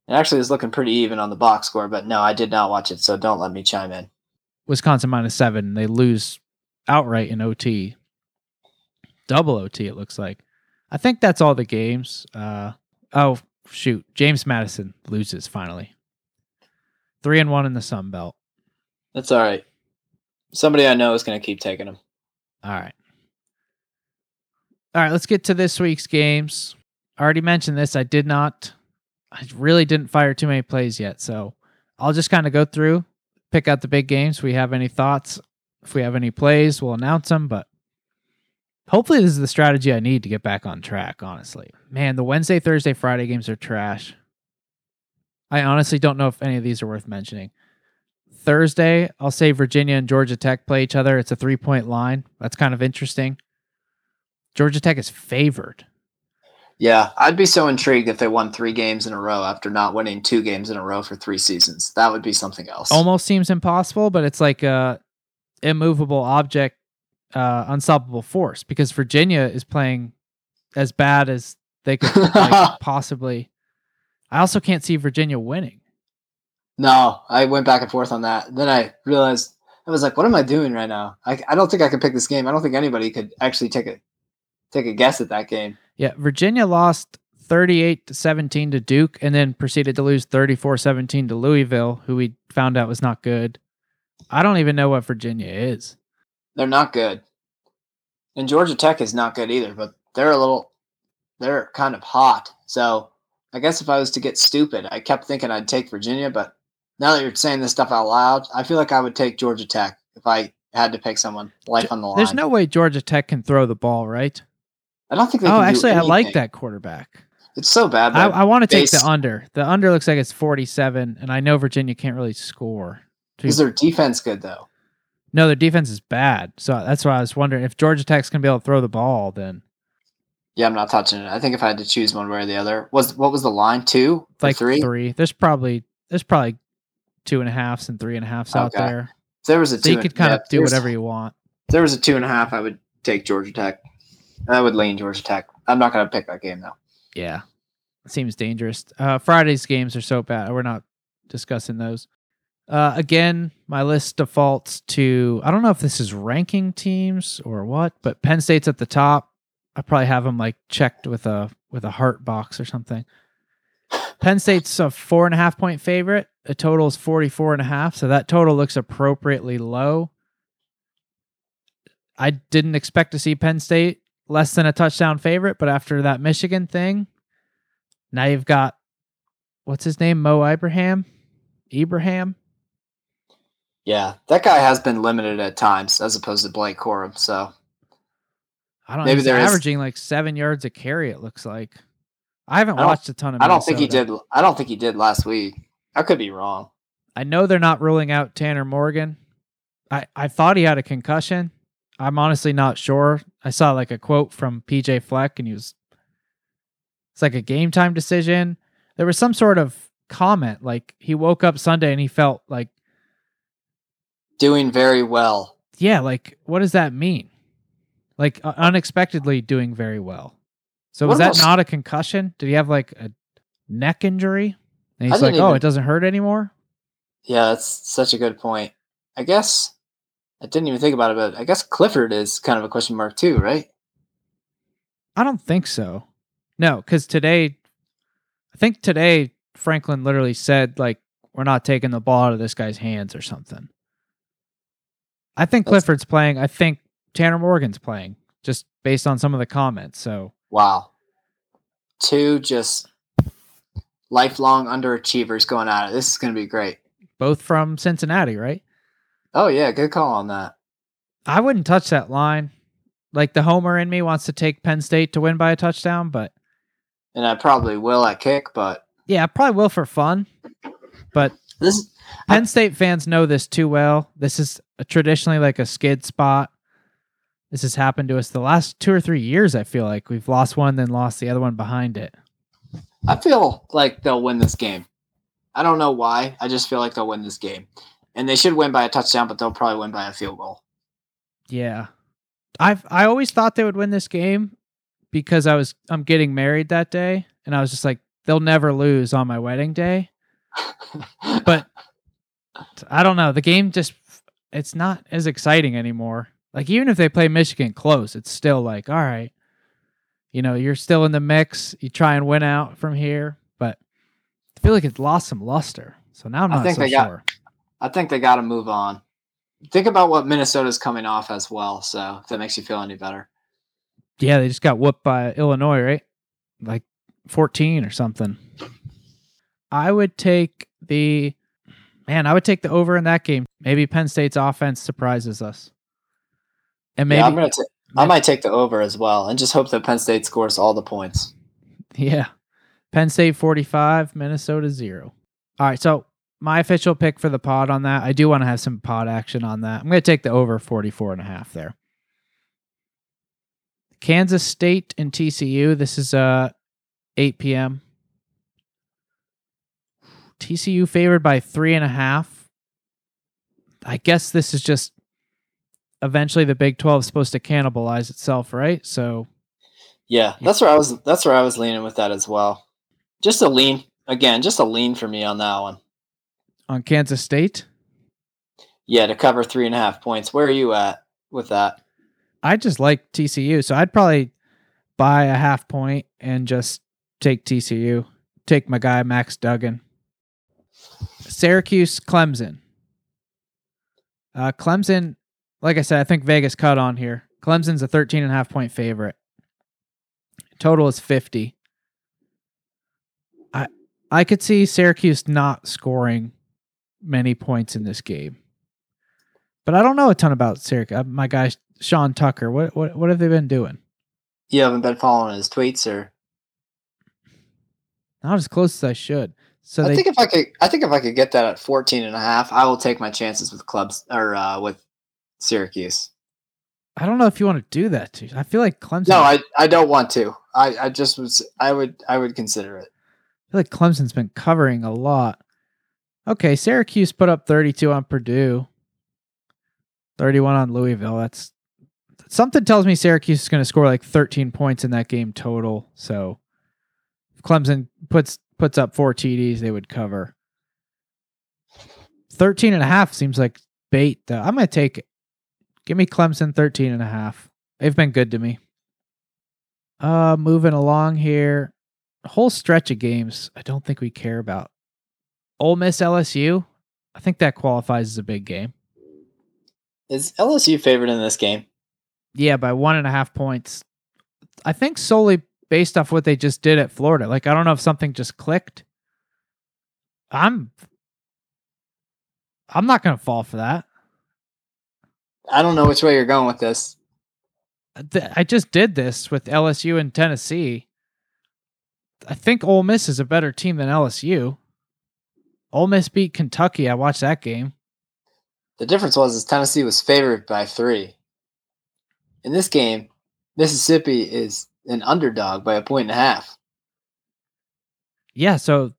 It actually was looking pretty even on the box score, but no, I did not watch it. So don't let me chime in. Wisconsin minus seven. They lose outright in OT. Double OT, it looks like. I think that's all the games. Uh, oh, shoot. James Madison loses finally. Three and one in the Sun Belt. That's all right. Somebody I know is going to keep taking them. All right. All right, let's get to this week's games. I already mentioned this. I did not, I really didn't fire too many plays yet. So I'll just kind of go through, pick out the big games. If we have any thoughts, if we have any plays, we'll announce them. But Hopefully, this is the strategy I need to get back on track. Honestly, man, the Wednesday, Thursday, Friday games are trash. I honestly don't know if any of these are worth mentioning. Thursday, I'll say Virginia and Georgia Tech play each other. It's a three point line. That's kind of interesting. Georgia Tech is favored. Yeah, I'd be so intrigued if they won three games in a row after not winning two games in a row for three seasons. That would be something else. Almost seems impossible, but it's like a immovable object, uh, unstoppable force because Virginia is playing as bad as they could [laughs] like, possibly. I also can't see Virginia winning. No, I went back and forth on that. Then I realized I was like, "What am I doing right now? I, I don't think I can pick this game. I don't think anybody could actually take a take a guess at that game." Yeah, Virginia lost 38 to 17 to Duke and then proceeded to lose 34-17 to Louisville, who we found out was not good. I don't even know what Virginia is. They're not good, and Georgia Tech is not good either. But they're a little, they're kind of hot. So I guess if I was to get stupid, I kept thinking I'd take Virginia, but now that you're saying this stuff out loud, I feel like I would take Georgia Tech if I had to pick someone. Life on the line. There's no way Georgia Tech can throw the ball, right? I don't think they. Oh, actually, I like that quarterback. It's so bad. I, I want to take the under. The under looks like it's 47, and I know Virginia can't really score. Is their defense good though? No, their defense is bad. So that's why I was wondering if Georgia Tech's going to be able to throw the ball, then Yeah, I'm not touching it. I think if I had to choose one way or the other, was what was the line? Two, like three? three. There's probably there's probably two and a halfs and three and a halfs out there. If there was a So two. you could kind yeah, of do whatever you want. If there was a two and a half, I would take Georgia Tech. I would lean Georgia Tech. I'm not going to pick that game though. Yeah. Seems dangerous. Uh, Friday's games are so bad. We're not discussing those. Uh, again, my list defaults to I don't know if this is ranking teams or what, but Penn State's at the top. I probably have them like checked with a with a heart box or something. Penn State's a four and a half point favorite. The total is 44 and a half. So that total looks appropriately low. I didn't expect to see Penn State less than a touchdown favorite, but after that Michigan thing, now you've got what's his name? Mo Ibrahim? Ibrahim? Yeah, that guy has been limited at times as opposed to Blake Corum. So I don't know. Maybe He's there is- averaging like seven yards a carry, it looks like. I haven't I watched a ton of I don't think he did. I don't think he did last week. I could be wrong. I know they're not ruling out Tanner Morgan. I, I thought he had a concussion. I'm honestly not sure. I saw like a quote from PJ Fleck and he was it's like a game time decision. There was some sort of comment like he woke up Sunday and he felt like Doing very well. yeah, like what does that mean? Like uh, unexpectedly doing very well. So What was that not a concussion? Did he have like a neck injury? And he's like, "Oh, even- it doesn't hurt anymore." Yeah, that's such a good point. I guess I didn't even think about it, but I guess Clifford is kind of a question mark too, right? I don't think so. No, because today, I think today Franklin literally said like, "We're not taking the ball out of this guy's hands" or something. I think That's- Clifford's playing. I think Tanner Morgan's playing, just based on some of the comments. So Wow. Two just lifelong underachievers going at it. This is going to be great. both from Cincinnati, right? Oh yeah, good call on that. I wouldn't touch that line. Like the homer in me wants to take Penn State to win by a touchdown, but And I probably will at kick, but yeah, I probably will for fun. But this Penn State fans know this too well. This is a, traditionally like a skid spot. This has happened to us the last two or three years. I feel like we've lost one, then lost the other one behind it. I feel like they'll win this game. I don't know why. I just feel like they'll win this game. And they should win by a touchdown, but they'll probably win by a field goal. Yeah, I've I always thought they would win this game because I was I'm getting married that day, and I was just like they'll never lose on my wedding day. [laughs] But I don't know. The game just it's not as exciting anymore. Like even if they play Michigan close, it's still like, all right. You know, you're still in the mix. You try and win out from here, but I feel like it's lost some luster. So now I'm not so they got- sure. I think they got to move on. Think about what Minnesota's coming off as well. So if that makes you feel any better. Yeah, they just got whooped by Illinois, right? Like 14 or something. I would take the man, I would take the over in that game. Maybe Penn State's offense surprises us. And maybe yeah, I'm gonna. I might take the over as well, and just hope that Penn State scores all the points. Yeah. Penn State 45, Minnesota 0. All right. So, my official pick for the pod on that, I do want to have some pod action on that. I'm going to take the over 44 and a half there. Kansas State and TCU. This is uh 8 p.m. TCU favored by three and a half. I guess this is just eventually the Big 12 is supposed to cannibalize itself, right? So Yeah, that's where I was. That's where I was leaning with that as well. Just a lean again, just a lean for me on that one. On Kansas State, Yeah, to cover three and a half points. Where are you at with that? I just like TCU, so I'd probably buy a half point and just take TCU. Take my guy Max Duggan. Syracuse, Clemson. Uh, Clemson, like I said, I think Vegas cut on here. Clemson's a 13 and a half point favorite. Total is 50. I I could see Syracuse not scoring many points in this game. But I don't know a ton about Syracuse. Uh, My guy Sean Tucker, what what what have they been doing? You haven't been following his tweets, or Not as close as I should. So I they think if I could, I think if I could get that at 14 and a half, I will take my chances with clubs or uh, with Syracuse. I don't know if you want to do that. Too. I feel like Clemson. No, I, I don't want to. I, I just was, I would, I would consider it. I feel like Clemson's been covering a lot. Okay, Syracuse put up 32 on Purdue, 31 on Louisville. That's something tells me Syracuse is going to score like 13 points in that game total. So if Clemson puts puts up four TDs, they would cover. 13 and a half seems like bait though. I'm going to take. Give me Clemson 13 and a half. They've been good to me. Uh moving along here. Whole stretch of games I don't think we care about. Ole Miss LSU. I think that qualifies as a big game. Is LSU favored in this game? Yeah, by one and a half points. I think solely based off what they just did at Florida. Like I don't know if something just clicked. I'm I'm not gonna fall for that. I don't know which way you're going with this. I just did this with LSU and Tennessee. I think Ole Miss is a better team than LSU. Ole Miss beat Kentucky. I watched that game. The difference was is Tennessee was favored by three. In this game, Mississippi is an underdog by a point and a half. Yeah, so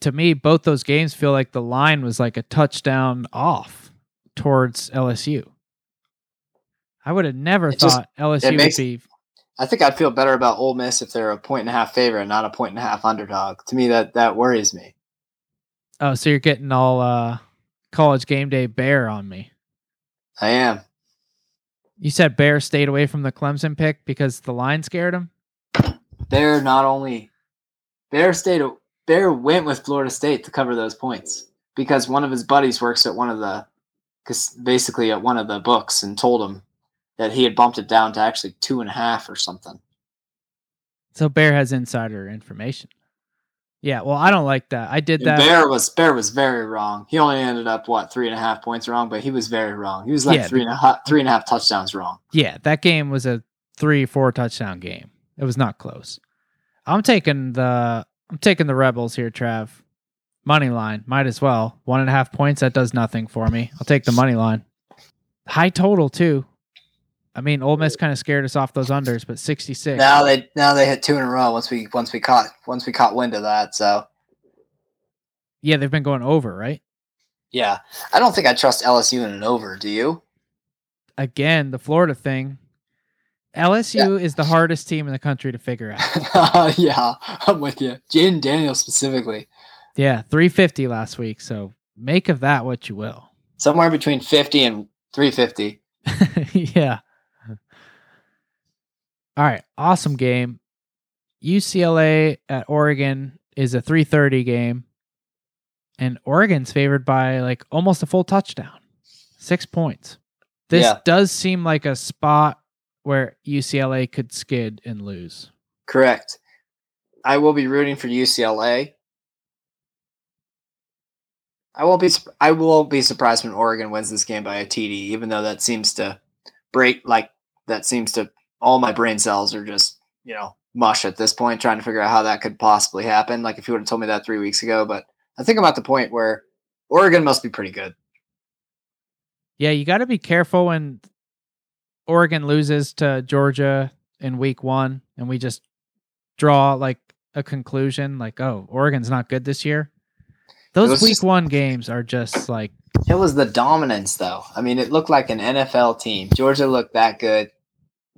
to me, both those games feel like the line was like a touchdown off towards LSU. I would have never It just- thought LSU makes- would be. I think I'd feel better about Ole Miss if they're a point and a half favorite, and not a point and a half underdog. To me, that that worries me. Oh, so you're getting all uh, college game day bear on me. I am. You said Bear stayed away from the Clemson pick because the line scared him. Bear not only Bear stayed Bear went with Florida State to cover those points because one of his buddies works at one of the because basically at one of the books and told him that he had bumped it down to actually two and a half or something. So Bear has insider information. Yeah, well, I don't like that. I did And that. Bear was Bear was very wrong. He only ended up what three and a half points wrong, but he was very wrong. He was like Yeah. three and a half three and a half touchdowns wrong. Yeah, that game was a three, four touchdown game. It was not close. I'm taking the I'm taking the Rebels here, Trav. Money line, might as well. One and a half points, that does nothing for me. I'll take the money line. High total too. I mean, Ole Miss kind of scared us off those unders, but 66. Now they now they hit two in a row once we once we caught once we caught wind of that. So Yeah, they've been going over, right? yeah, I don't think I trust LSU in an over. Do you? Again, the Florida thing. LSU is the hardest team in the country to figure out. [laughs] yeah, I'm with you. Jayden Daniels specifically, Yeah, 350 last week. So make of that what you will. somewhere between 50 and 350. [laughs] yeah. All right, awesome game. UCLA at Oregon is a 3:30 game and Oregon's favored by like almost a full touchdown. 6 points. This Yeah. does seem like a spot where UCLA could skid and lose. Correct. I will be rooting for UCLA. I won't be. I won't be surprised when Oregon wins this game by a TD, even though that seems to break like that seems to all my brain cells are just you know mush at this point, trying to figure out how that could possibly happen. Like if you would have told me that three weeks ago, but I think I'm at the point where Oregon must be pretty good. Yeah, you got to be careful when Oregon loses to Georgia in week one and we just draw like a conclusion like, oh, Oregon's not good this year. Those week just- one games are just like, It was the dominance, though. I mean, it looked like an NFL team. Georgia looked that good.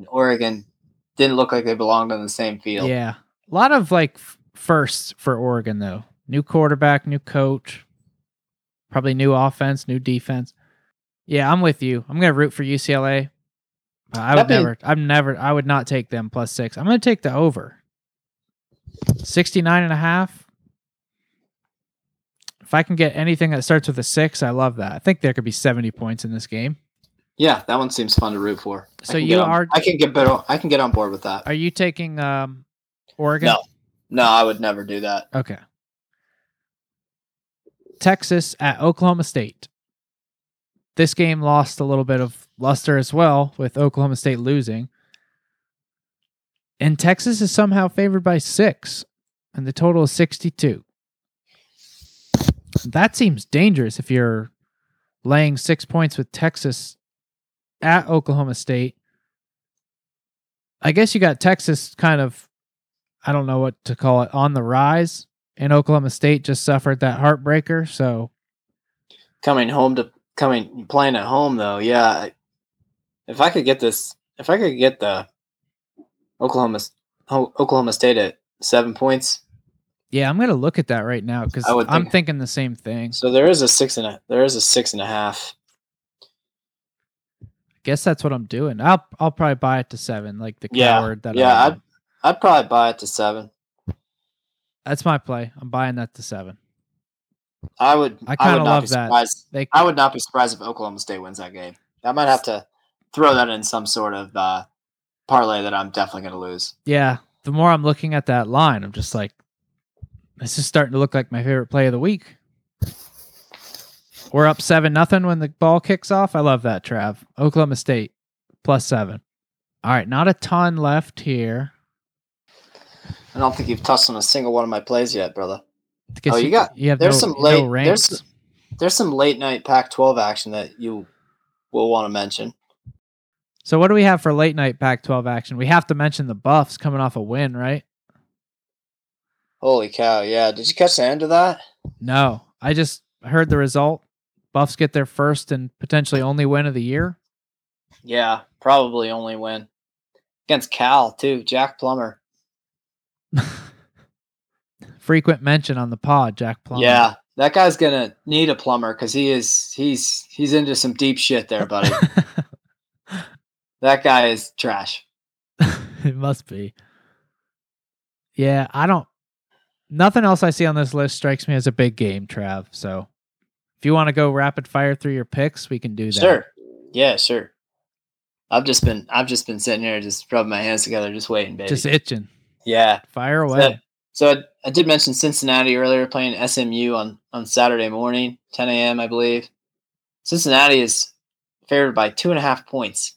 Oregon didn't look like they belonged on the same field. yeah, a lot of like f- firsts for Oregon though. New quarterback, new coach, probably new offense, new defense. Yeah, I'm with you. I'm gonna root for UCLA. I would That being- never. I'm never. I would not take them plus six. I'm gonna take the over. 69 and a half. If I can get anything that starts with a six, I love that. I think there could be 70 points in this game. Yeah, that one seems fun to root for. So you get on- are- I can get better. I can get on board with that. Are you taking um Oregon? No, no, I would never do that. Okay. Texas at Oklahoma State. This game lost a little bit of luster as well, with Oklahoma State losing. And Texas is somehow favored by six, and the total is 62. That seems dangerous if you're laying six points with Texas at Oklahoma State. I guess you got Texas kind of, I don't know what to call it, on the rise, and Oklahoma State just suffered that heartbreaker. So Coming home to coming playing at home though, yeah. If I could get this, if I could get the Oklahoma Oklahoma State at seven points, yeah, I'm gonna look at that right now because I would I'm think- thinking the same thing. so there is a six and a there is a six and a half. Guess that's what I'm doing. I'll I'll probably buy it to seven, like the Yeah, coward that yeah, I I'd-. I'd probably buy it to seven. That's my play. I'm buying that to seven. I would. I would kinda not love be that. surprised- They I would not be surprised if Oklahoma State wins that game. I might have to throw that in some sort of uh, parlay that I'm definitely going to lose. yeah. The more I'm looking at that line, I'm just like, this is starting to look like my favorite play of the week. We're up seven nothing when the ball kicks off. I love that, Trav. Oklahoma State plus seven. All right, not a ton left here. I don't think you've touched on a single one of my plays yet, brother. Oh, you got- you have there's no, some late- ranks. there's- There's some late night Pac-12 action that you will want to mention. So what do we have for late night Pac-12 action? We have to mention the Buffs coming off a win, right? Holy cow! Yeah, did you catch the end of that? No, I just heard the result. Buffs get their first and potentially only win of the year. Yeah, probably only win against Cal too. Jack Plummer. [laughs] Frequent mention on the pod, Jack Plummer. Yeah, that guy's gonna need a plumber because he is he's he's into some deep shit there, buddy. [laughs] that guy is trash. [laughs] it must be. Yeah, I don't. Nothing else I see on this list strikes me as a big game, Trav. So, if you want to go rapid fire through your picks, we can do that. Sure. Yeah, sure. I've just been I've just been sitting here just rubbing my hands together, just waiting, baby. Just itching. yeah. Fire So, away. so I, I did mention Cincinnati earlier playing SMU on, on Saturday morning, 10 a.m. I believe. Cincinnati is favored by two and a half points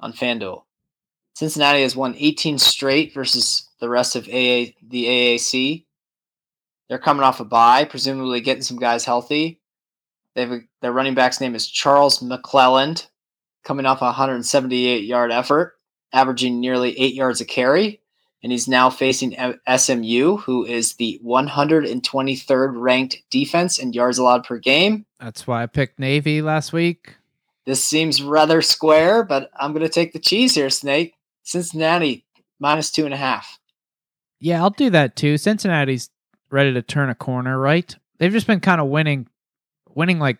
on FanDuel. Cincinnati has won 18 straight versus the rest of AA, the AAC. They're coming off a bye, presumably getting some guys healthy. They have a, their running back's name is Charles McClelland, coming off a 178 yard effort, averaging nearly eight yards a carry and he's now facing SMU, who is the 123rd ranked defense in yards allowed per game. That's why I picked Navy last week. This seems rather square, but I'm going to take the cheese here, Snake. Cincinnati minus two and a half. Yeah, I'll do that too. Cincinnati's ready to turn a corner, right? They've just been kind of winning, winning like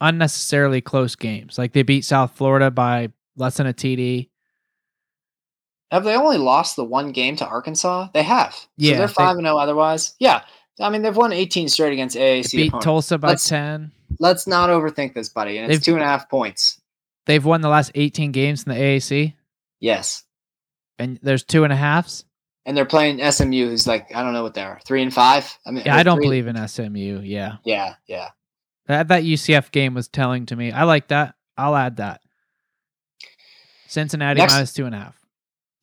unnecessarily close games. Like they beat South Florida by less than a TD. Have they only lost the one game to Arkansas? They have. So Yeah, they're five and zero. Otherwise, yeah. I mean, they've won 18 straight against AAC. beat opponents. Tulsa by Let's- ten. Let's not overthink this, buddy. And it's They've- two and a half points. They've won the last eighteen games in the AAC, Yes. and there's two and a halves. And they're playing SMU, who's like I don't know what they are, three and five. I mean, Yeah, I don't three- believe in SMU. Yeah, Yeah, yeah. That that UCF game was telling to me. I like that. I'll add that. Cincinnati Next- minus two and a half.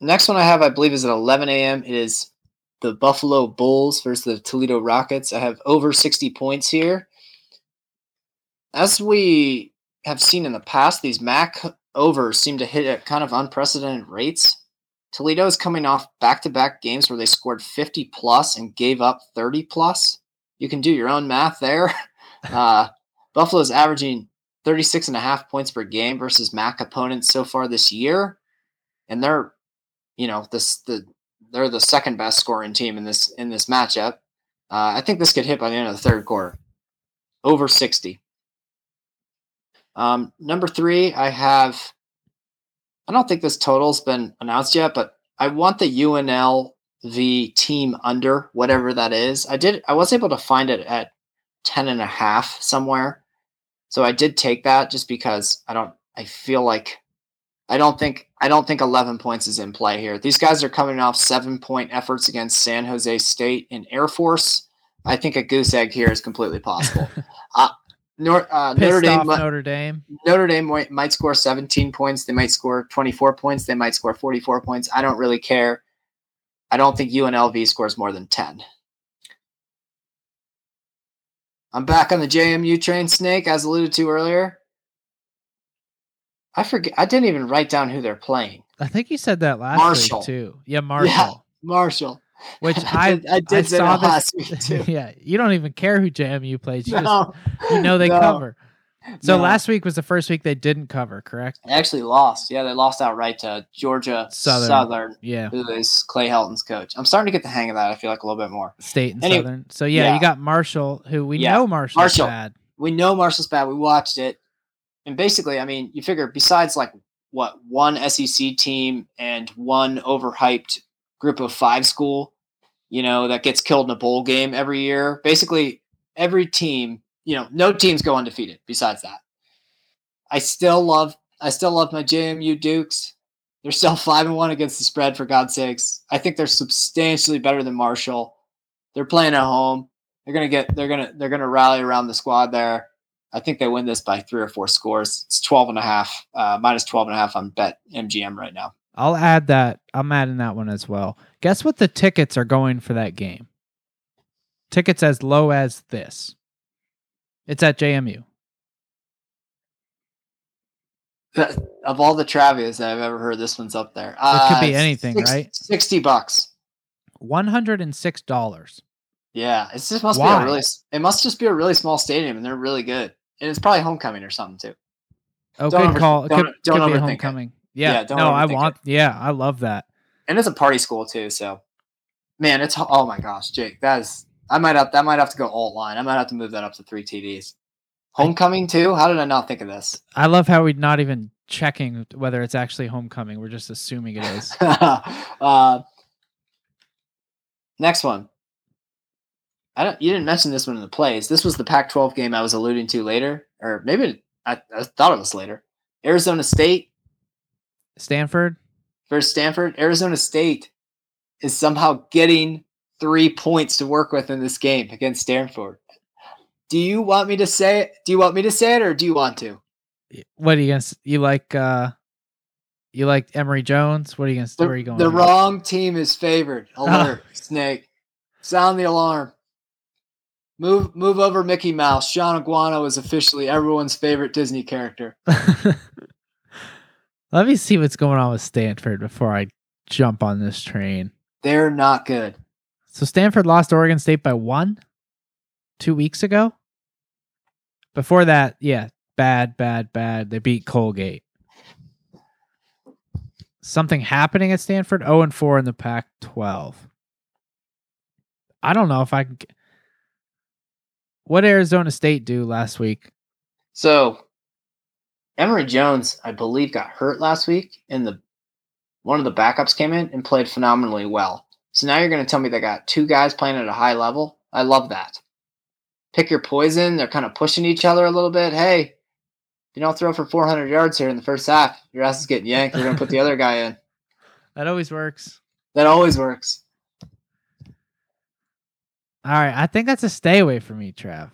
Next one I have, I believe, is at 11 a.m. It is the Buffalo Bulls versus the Toledo Rockets. I have over 60 points here. As we have seen in the past, these MAC overs seem to hit at kind of unprecedented rates. Toledo is coming off back-to-back games where they scored 50 plus and gave up 30 plus. You can do your own math there. [laughs] Uh, Buffalo is averaging 36 and a half points per game versus MAC opponents so far this year, and they're you know this the they're the second best scoring team in this in this matchup. Uh, I think this could hit by the end of the third quarter, over sixty. Um, number three, I have. I don't think this total's been announced yet, but I want the UNL the team under whatever that is. I did. I was able to find it at 10 and a half somewhere. So I did take that just because I don't I feel like I don't think I don't think 11 points is in play here. These guys are coming off 7-point efforts against San Jose State and Air Force. I think a goose egg here is completely possible. [laughs] uh, Nor, uh, Notre Dame Notre Dame. Notre Dame might, might score 17 points. They might score 24 points. They might score 44 points. I don't really care. I don't think UNLV scores more than 10. I'm back on the JMU train, Snake, as alluded to earlier. I forget. I didn't even write down who they're playing. I think you said that last Marshall. week too. Yeah, Marshall. Marshall. Which [laughs] I I did- I did saw that this- last week, [laughs] too. yeah, you don't even care who JMU plays. You, No, just, you know they no, cover. So no. last week was the first week they didn't cover, correct? They actually lost. Yeah, they lost outright to Georgia Southern. Southern, Yeah, who is Clay Helton's coach. I'm starting to get the hang of that. I feel like a little bit more. State and Anyway, Southern. So yeah, yeah. you got Marshall, who we Yeah, know Marshall's Marshall. bad. we know Marshall's bad. We watched it, and basically, I mean, you figure besides like what one SEC team and one overhyped group of five school, you know, that gets killed in a bowl game every year. Basically, every team, you know, no teams go undefeated. Besides that, I still love, I still love my JMU Dukes. They're still [laughs] five and one against the spread. For God's sakes, I think they're substantially better than Marshall. They're playing at home. They're gonna get. They're gonna. They're gonna rally around the squad there. I think they win this by three or four scores. It's 12 and a half, uh, minus 12 and a half on bet MGM right now. I'll add that. I'm adding that one as well. Guess what the tickets are going for that game? Tickets as low as this. It's at JMU. Of all the Travias that I've ever heard, this one's up there. It could be Uh, anything, six- right? 60 bucks. One hundred and six dollars. Yeah, it's just must Why? be a really. It must just be a really small stadium, and they're really good. And it's probably homecoming or something too. Oh, Don't good over- call. Don't- could, don't could be overthink it. homecoming. Yeah, Yeah, no, I want. Yeah, I love that. And it's a party school too, so man, it's oh my gosh, Jake, that is. I might have that might have to go alt line. I might have to move that up to three TDs. Homecoming too? How did I not think of this? I love how we're not even checking whether it's actually homecoming. We're just assuming it is. [laughs] uh, next one. I don't. You didn't mention this one in the plays. This was the Pac-12 game I was alluding to later, or maybe I, I thought it was later. Arizona State Stanford. versus Stanford. Arizona State is somehow getting three points to work with in this game against Stanford. Do you want me to say it? Do you want me to say it, or do you want to? What are you gonna? You like? uh You like Emory Jones? What are you gonna? The, where are you going? the wrong team is favored. [laughs] Alert, Snake. Sound the alarm. Move move over Mickey Mouse. Shaun Aguano is officially everyone's favorite Disney character. [laughs] Let me see what's going on with Stanford before I jump on this train. They're not good. So Stanford lost Oregon State by one two weeks ago. Before that, yeah, bad, bad, bad. They beat Colgate. Something happening at Stanford. 0 and 4 in the Pac 12. I don't know if I can. What Arizona State do last week? So Emory Jones, I believe, got hurt last week, and the one of the backups came in and played phenomenally well. So now you're going to tell me they got two guys playing at a high level. I love that. Pick your poison. They're kind of pushing each other a little bit. Hey, if you don't throw for 400 yards here in the first half, your ass is getting yanked. We're going to put the other guy in. [laughs] That always works. That always works. All right. I think that's a stay away for me, Trav.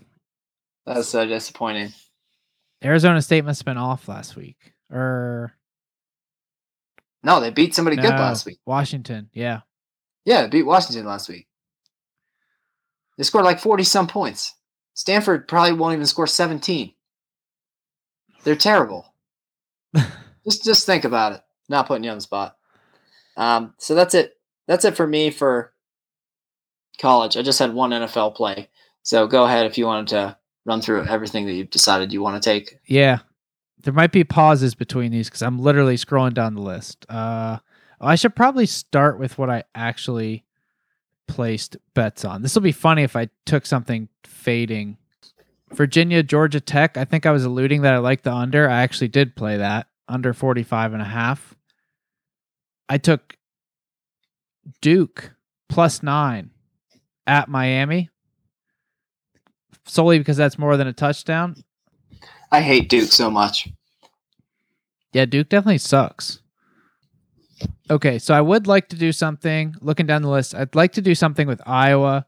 That's so disappointing. Arizona State must have been off last week. Or No, they beat somebody good last week. Washington. Yeah. Yeah, beat Washington last week. They scored like 40 some points. Stanford probably won't even score 17. They're terrible. [laughs] just just think about it. Not putting you on the spot. Um, so that's it. That's it for me for college. I just had one NFL play. So go ahead if you wanted to run through everything that you've decided you want to take. Yeah. There might be pauses between these because I'm literally scrolling down the list. Uh, I should probably start with what I actually placed bets on. This will be funny if I took something fading. Virginia, Georgia Tech. I think I was alluding that I like the under. I actually did play that under 45 and a half. I took Duke plus nine at Miami solely because that's more than a touchdown. I hate Duke so much. Yeah, Duke definitely sucks. Okay, so I would like to do something. Looking down the list, I'd like to do something with Iowa,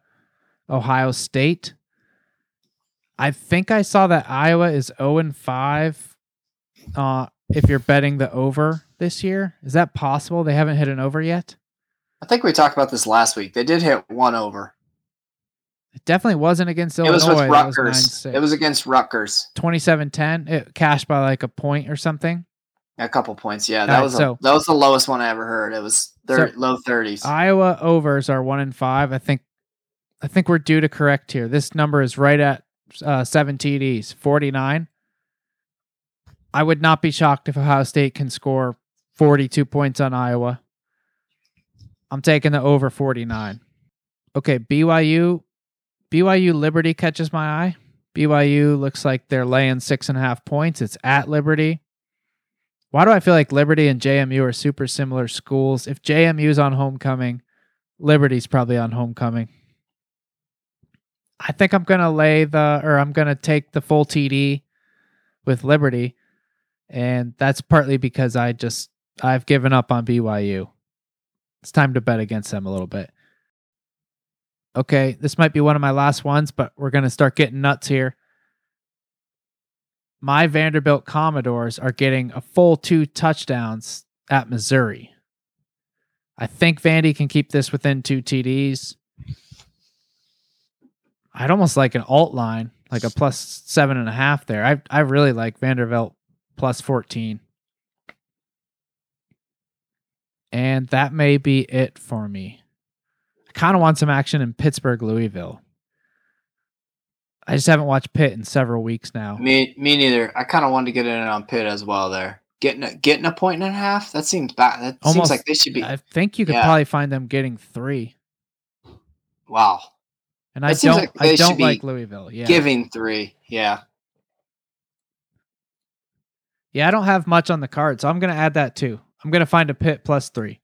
Ohio State. I think I saw that Iowa is 0 and 5 uh, if you're betting the over this year. Is that possible? They haven't hit an over yet? I think we talked about this last week. They did hit one over. It definitely wasn't against Illinois. It was with Rutgers. 9-6. it was against Rutgers. 27-10. It cashed by like a point or something. A couple points. Yeah, that right, was a, so- that was the lowest one I ever heard. It was thir- So- low thirties. Iowa overs are one in five. I think, I think we're due to correct here. This number is right at uh, seven TDs, forty nine. I would not be shocked if Ohio State can score forty two points on Iowa. I'm taking the over forty nine. Okay, BYU, BYU Liberty catches my eye. BYU looks like they're laying six and a half points. It's at Liberty. Why do I feel like Liberty and JMU are super similar schools? If JMU's on homecoming, Liberty's probably on homecoming. I think I'm going to lay the, or I'm going to take the full TD with Liberty. And that's partly because I just, I've given up on BYU. It's time to bet against them a little bit. Okay, this might be one of my last ones, but we're going to start getting nuts here my Vanderbilt Commodores are getting a full two touchdowns at Missouri. I think Vandy can keep this within two TDs. I'd almost like an alt line, like a plus seven and a half there. I I really like Vanderbilt plus fourteen. And that may be it for me. I kind of want some action in Pittsburgh, Louisville. I just haven't watched Pitt in several weeks now. Me, me neither. I kind of wanted to get in on Pitt as well. There, getting a, getting a point and a half. That seems bad. That Almost- seems like they should be. I think you could Yeah. probably find them getting three. wow, And I That seems don't like I don't like Louisville. Yeah. giving three. Yeah, yeah, I don't have much on the card, so I'm gonna add that too. I'm gonna find a Pitt plus three.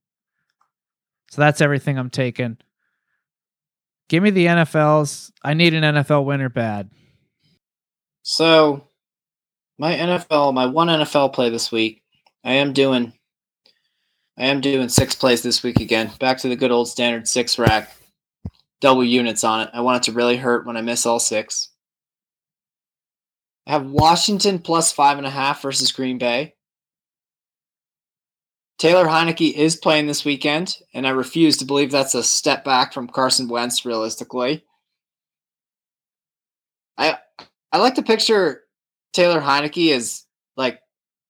So that's everything I'm taking. Give me the NFLs. I need an NFL winner bad. So, my NFL, my one NFL play this week, I am doing, I am doing six plays this week again. Back to the good old standard six rack, double units on it. I want it to really hurt when I miss all six. I have Washington plus five and a half versus Green Bay. Taylor Heinicke is playing this weekend, and I refuse to believe that's a step back from Carson Wentz realistically. I I like to picture Taylor Heinicke as like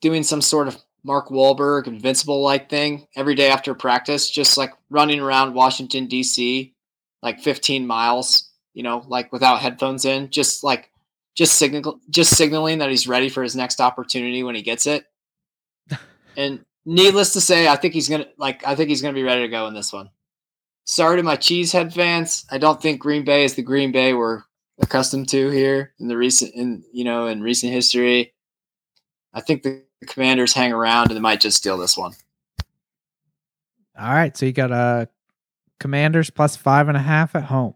doing some sort of Mark Wahlberg invincible like thing every day after practice, just like running around Washington D.C. like 15 miles, you know, like without headphones in, just like just signal just signaling that he's ready for his next opportunity when he gets it. [laughs] and needless to say, I think he's gonna like I think he's gonna be ready to go in this one. Sorry to my cheesehead fans. I don't think Green Bay is the Green Bay we're accustomed to here in the recent in you know in recent history. I think the Commanders hang around and they might just steal this one. All right, so you got uh Commanders plus five and a half at home.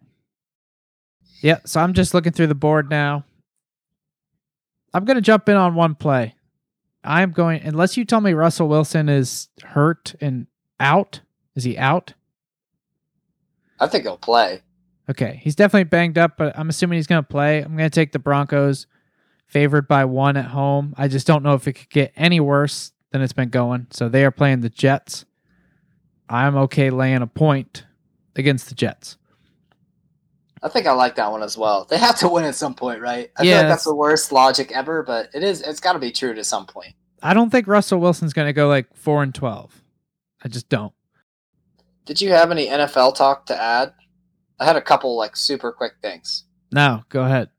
Yeah, so I'm just looking through the board now. I'm gonna jump in on one play. I'm going unless you tell me Russell Wilson is hurt and out. Is he out? I think he'll play. Okay, he's definitely banged up, but I'm assuming he's going to play. I'm going to take the Broncos, favored by one at home. I just don't know if it could get any worse than it's been going. So they are playing the Jets. I'm okay laying a point against the Jets. I think I like that one as well. They have to win at some point, right? I Yeah, feel like that's- the worst logic ever, but it is. It's got to be true to some point. I don't think Russell Wilson's going to go like 4 and 12. I just don't. Did you have any NFL talk to add? I had a couple like super quick things. No, go ahead.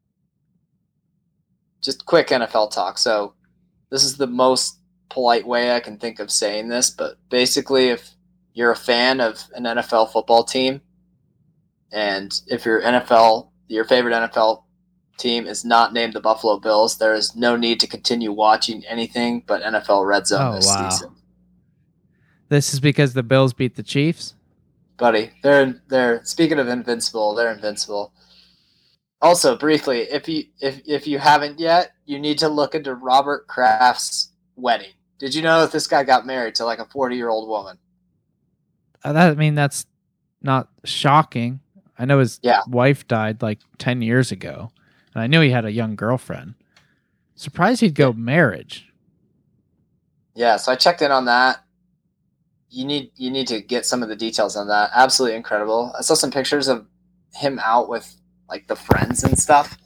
Just quick NFL talk. So this is the most polite way I can think of saying this, but basically, if you're a fan of an NFL football team, and if your NFL, your favorite NFL team is not named the Buffalo Bills, there is no need to continue watching anything but NFL Red Zone Oh, this wow. season. This is because the Bills beat the Chiefs. buddy. They're they're speaking of invincible. They're invincible. Also, briefly, if you if if you haven't yet, you need to look into Robert Kraft's wedding. Did you know that this guy got married to like a forty year old woman? Uh, that, I mean, that's not shocking. I know his Yeah. wife died like 10 years ago, and I knew he had a young girlfriend. Surprised he'd go marriage. Yeah, so I checked in on that. You need you need to get some of the details on that. Absolutely incredible. I saw some pictures of him out with like the friends and stuff,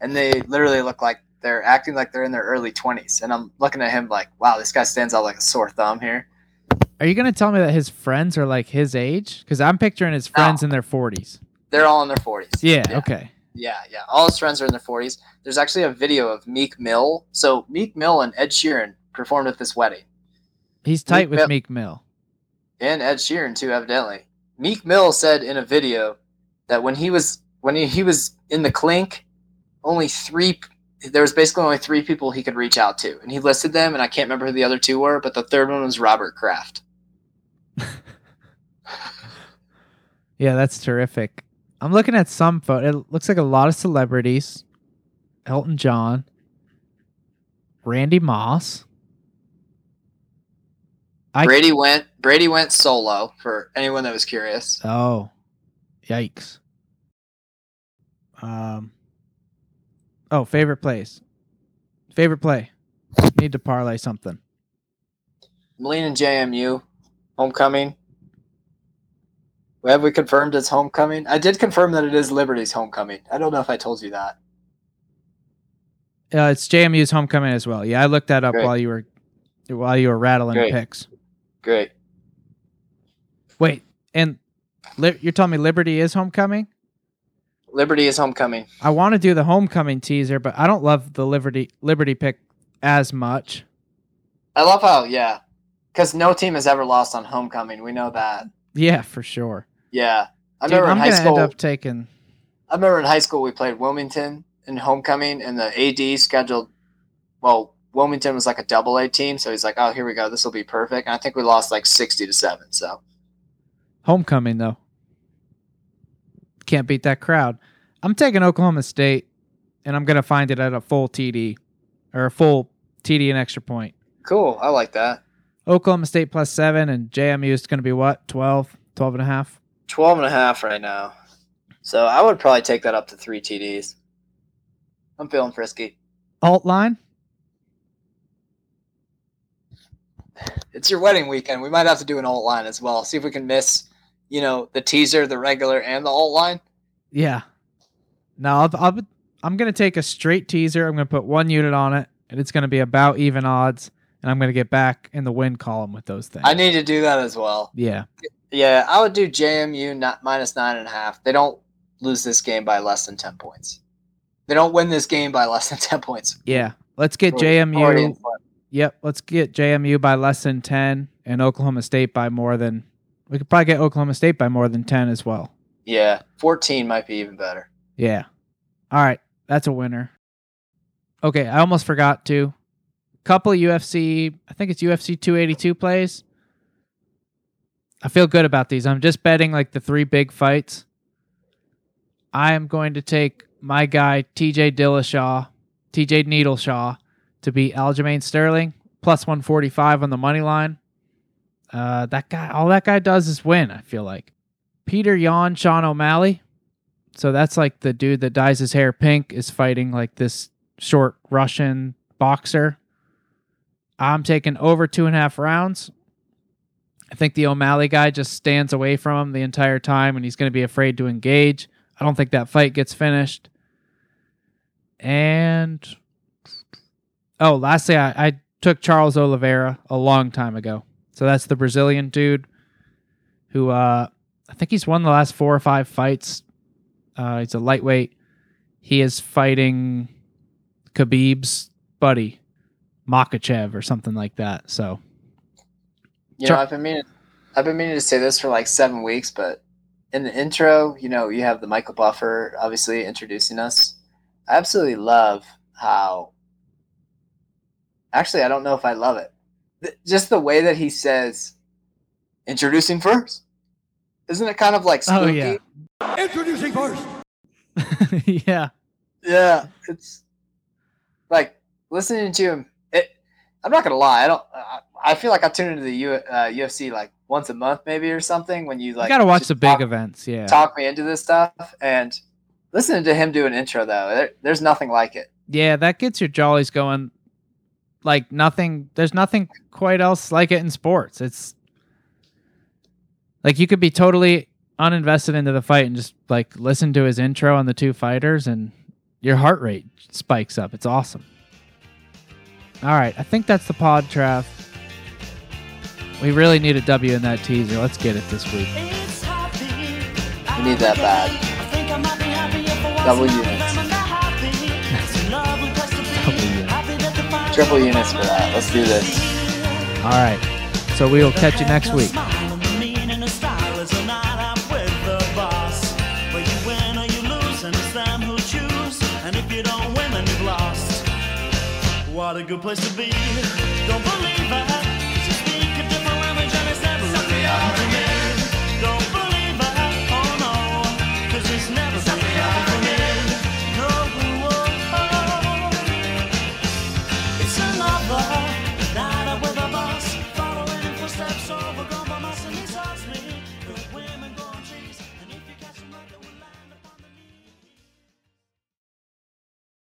and they literally look like they're acting like they're in their early twenties. And I'm looking at him like, wow, this guy stands out like a sore thumb here. Are you going to tell me that his friends are like his age? Because I'm picturing his friends in their 40s. They're all in their forties. Yeah, yeah, okay. yeah, yeah. All his friends are in their forties. There's actually a video of Meek Mill. So Meek Mill and Ed Sheeran performed at this wedding. He's tight Meek with Mill- Meek Mill. and Ed Sheeran too, evidently. Meek Mill said in a video that when he was when he, he was in the clink, only three there was basically only three people he could reach out to, and he listed them, and I can't remember who the other two were, but the third one was Robert Kraft. [laughs] Yeah, that's terrific. I'm looking at some photo. It looks like a lot of celebrities. Elton John, Randy Moss. I Brady went Brady went solo for anyone that was curious. oh, yikes. Um. Oh, favorite plays. Favorite play. Need to parlay something. I'm leaning JMU, homecoming. Have we confirmed it's homecoming? I did confirm that it is Liberty's homecoming. I don't know if I told you that. Uh, it's JMU's homecoming as well. Yeah, I looked that up Great. while you were while you were rattling Great. picks. Great. Wait, and li- you're telling me Liberty is homecoming? Liberty is homecoming. I want to do the homecoming teaser, but I don't love the Liberty Liberty pick as much. I love how, yeah, because no team has ever lost on homecoming. We know that. Yeah, for sure. Yeah, I Dude, remember I'm in high school. end up taking. I remember in high school we played Wilmington in homecoming, and the AD scheduled. Well, Wilmington was like a double A team, so he's like, "Oh, here we go. This will be perfect." And I think we lost like sixty to seven. So Homecoming though. Can't beat that crowd. I'm taking Oklahoma State, and I'm gonna find it at a full TD or a full TD and extra point. cool. I like that. Oklahoma State plus seven, and JMU is gonna be what 12, 12 and a half. 12 and a half right now. So I would probably take that up to three TDs. I'm feeling frisky. Alt line. It's your wedding weekend. We might have to do an alt line as well. See if we can miss, you know, the teaser, the regular, and the alt line. Yeah. No, I'll, I'll, I'm going to take a straight teaser. I'm going to put one unit on it, and it's going to be about even odds. And I'm going to get back in the win column with those things. I need to do that as well. yeah. Yeah, I would do JMU not minus nine and a half. They don't lose this game by less than ten points. They don't win this game by [laughs] less than ten points. Yeah. Let's get JMU. Yep. Let's get JMU by less than 10 and Oklahoma State by more than. We could probably get Oklahoma State by more than 10 as well. Yeah, fourteen might be even better. Yeah. All right. That's a winner. Okay. I almost forgot to. Couple UFC, I think it's UFC 282 plays. I feel good about these. I'm just betting like the three big fights. I am going to take my guy, TJ Dillashaw, TJ Needleshaw, to beat Aljamain Sterling, plus 145 on the money line. Uh, that guy, all that guy does is win, I feel like. Petr Yan, Sean O'Malley. So that's like the dude that dyes his hair pink is fighting like this short Russian boxer. I'm taking over two and a half rounds. I think the O'Malley guy just stands away from him the entire time and he's going to be afraid to engage. I don't think that fight gets finished. And oh, lastly, I, I took Charles Oliveira a long time ago. So that's the Brazilian dude who uh, I think he's won the last four or five fights. Uh, he's a lightweight. He is fighting Khabib's buddy, Makhachev or something like that. So You Sure. know, I've been meaning, I've been meaning to say this for like seven weeks, but in the intro, you know, you have the Michael Buffer obviously introducing us. I absolutely love how. Actually, I don't know if I love it. Th- Just the way that he says, "Introducing first. isn't it kind of like oh, spooky? Oh, yeah. Introducing first. [laughs] yeah. Yeah, it's like listening to him. I'm not gonna lie. I don't. I, I feel like I tune into the U, uh, UFC like once a month, maybe or something. When you like, you got to watch the big talk, events. Yeah. talk me into this stuff, and listening to him do an intro though, there, there's nothing like it. Yeah, that gets your jollies going. Like nothing, there's nothing quite else like it in sports. It's like you could be totally uninvested into the fight and just like listen to his intro on the two fighters, and your heart rate spikes up. It's awesome. All right, I think that's the pod, Trav. We really need a W in that teaser. Let's get it this week. We need that bad. Double units, W. triple units for that. Let's do this. All right, so we will catch you next week. not a good place to be. Don't believe I.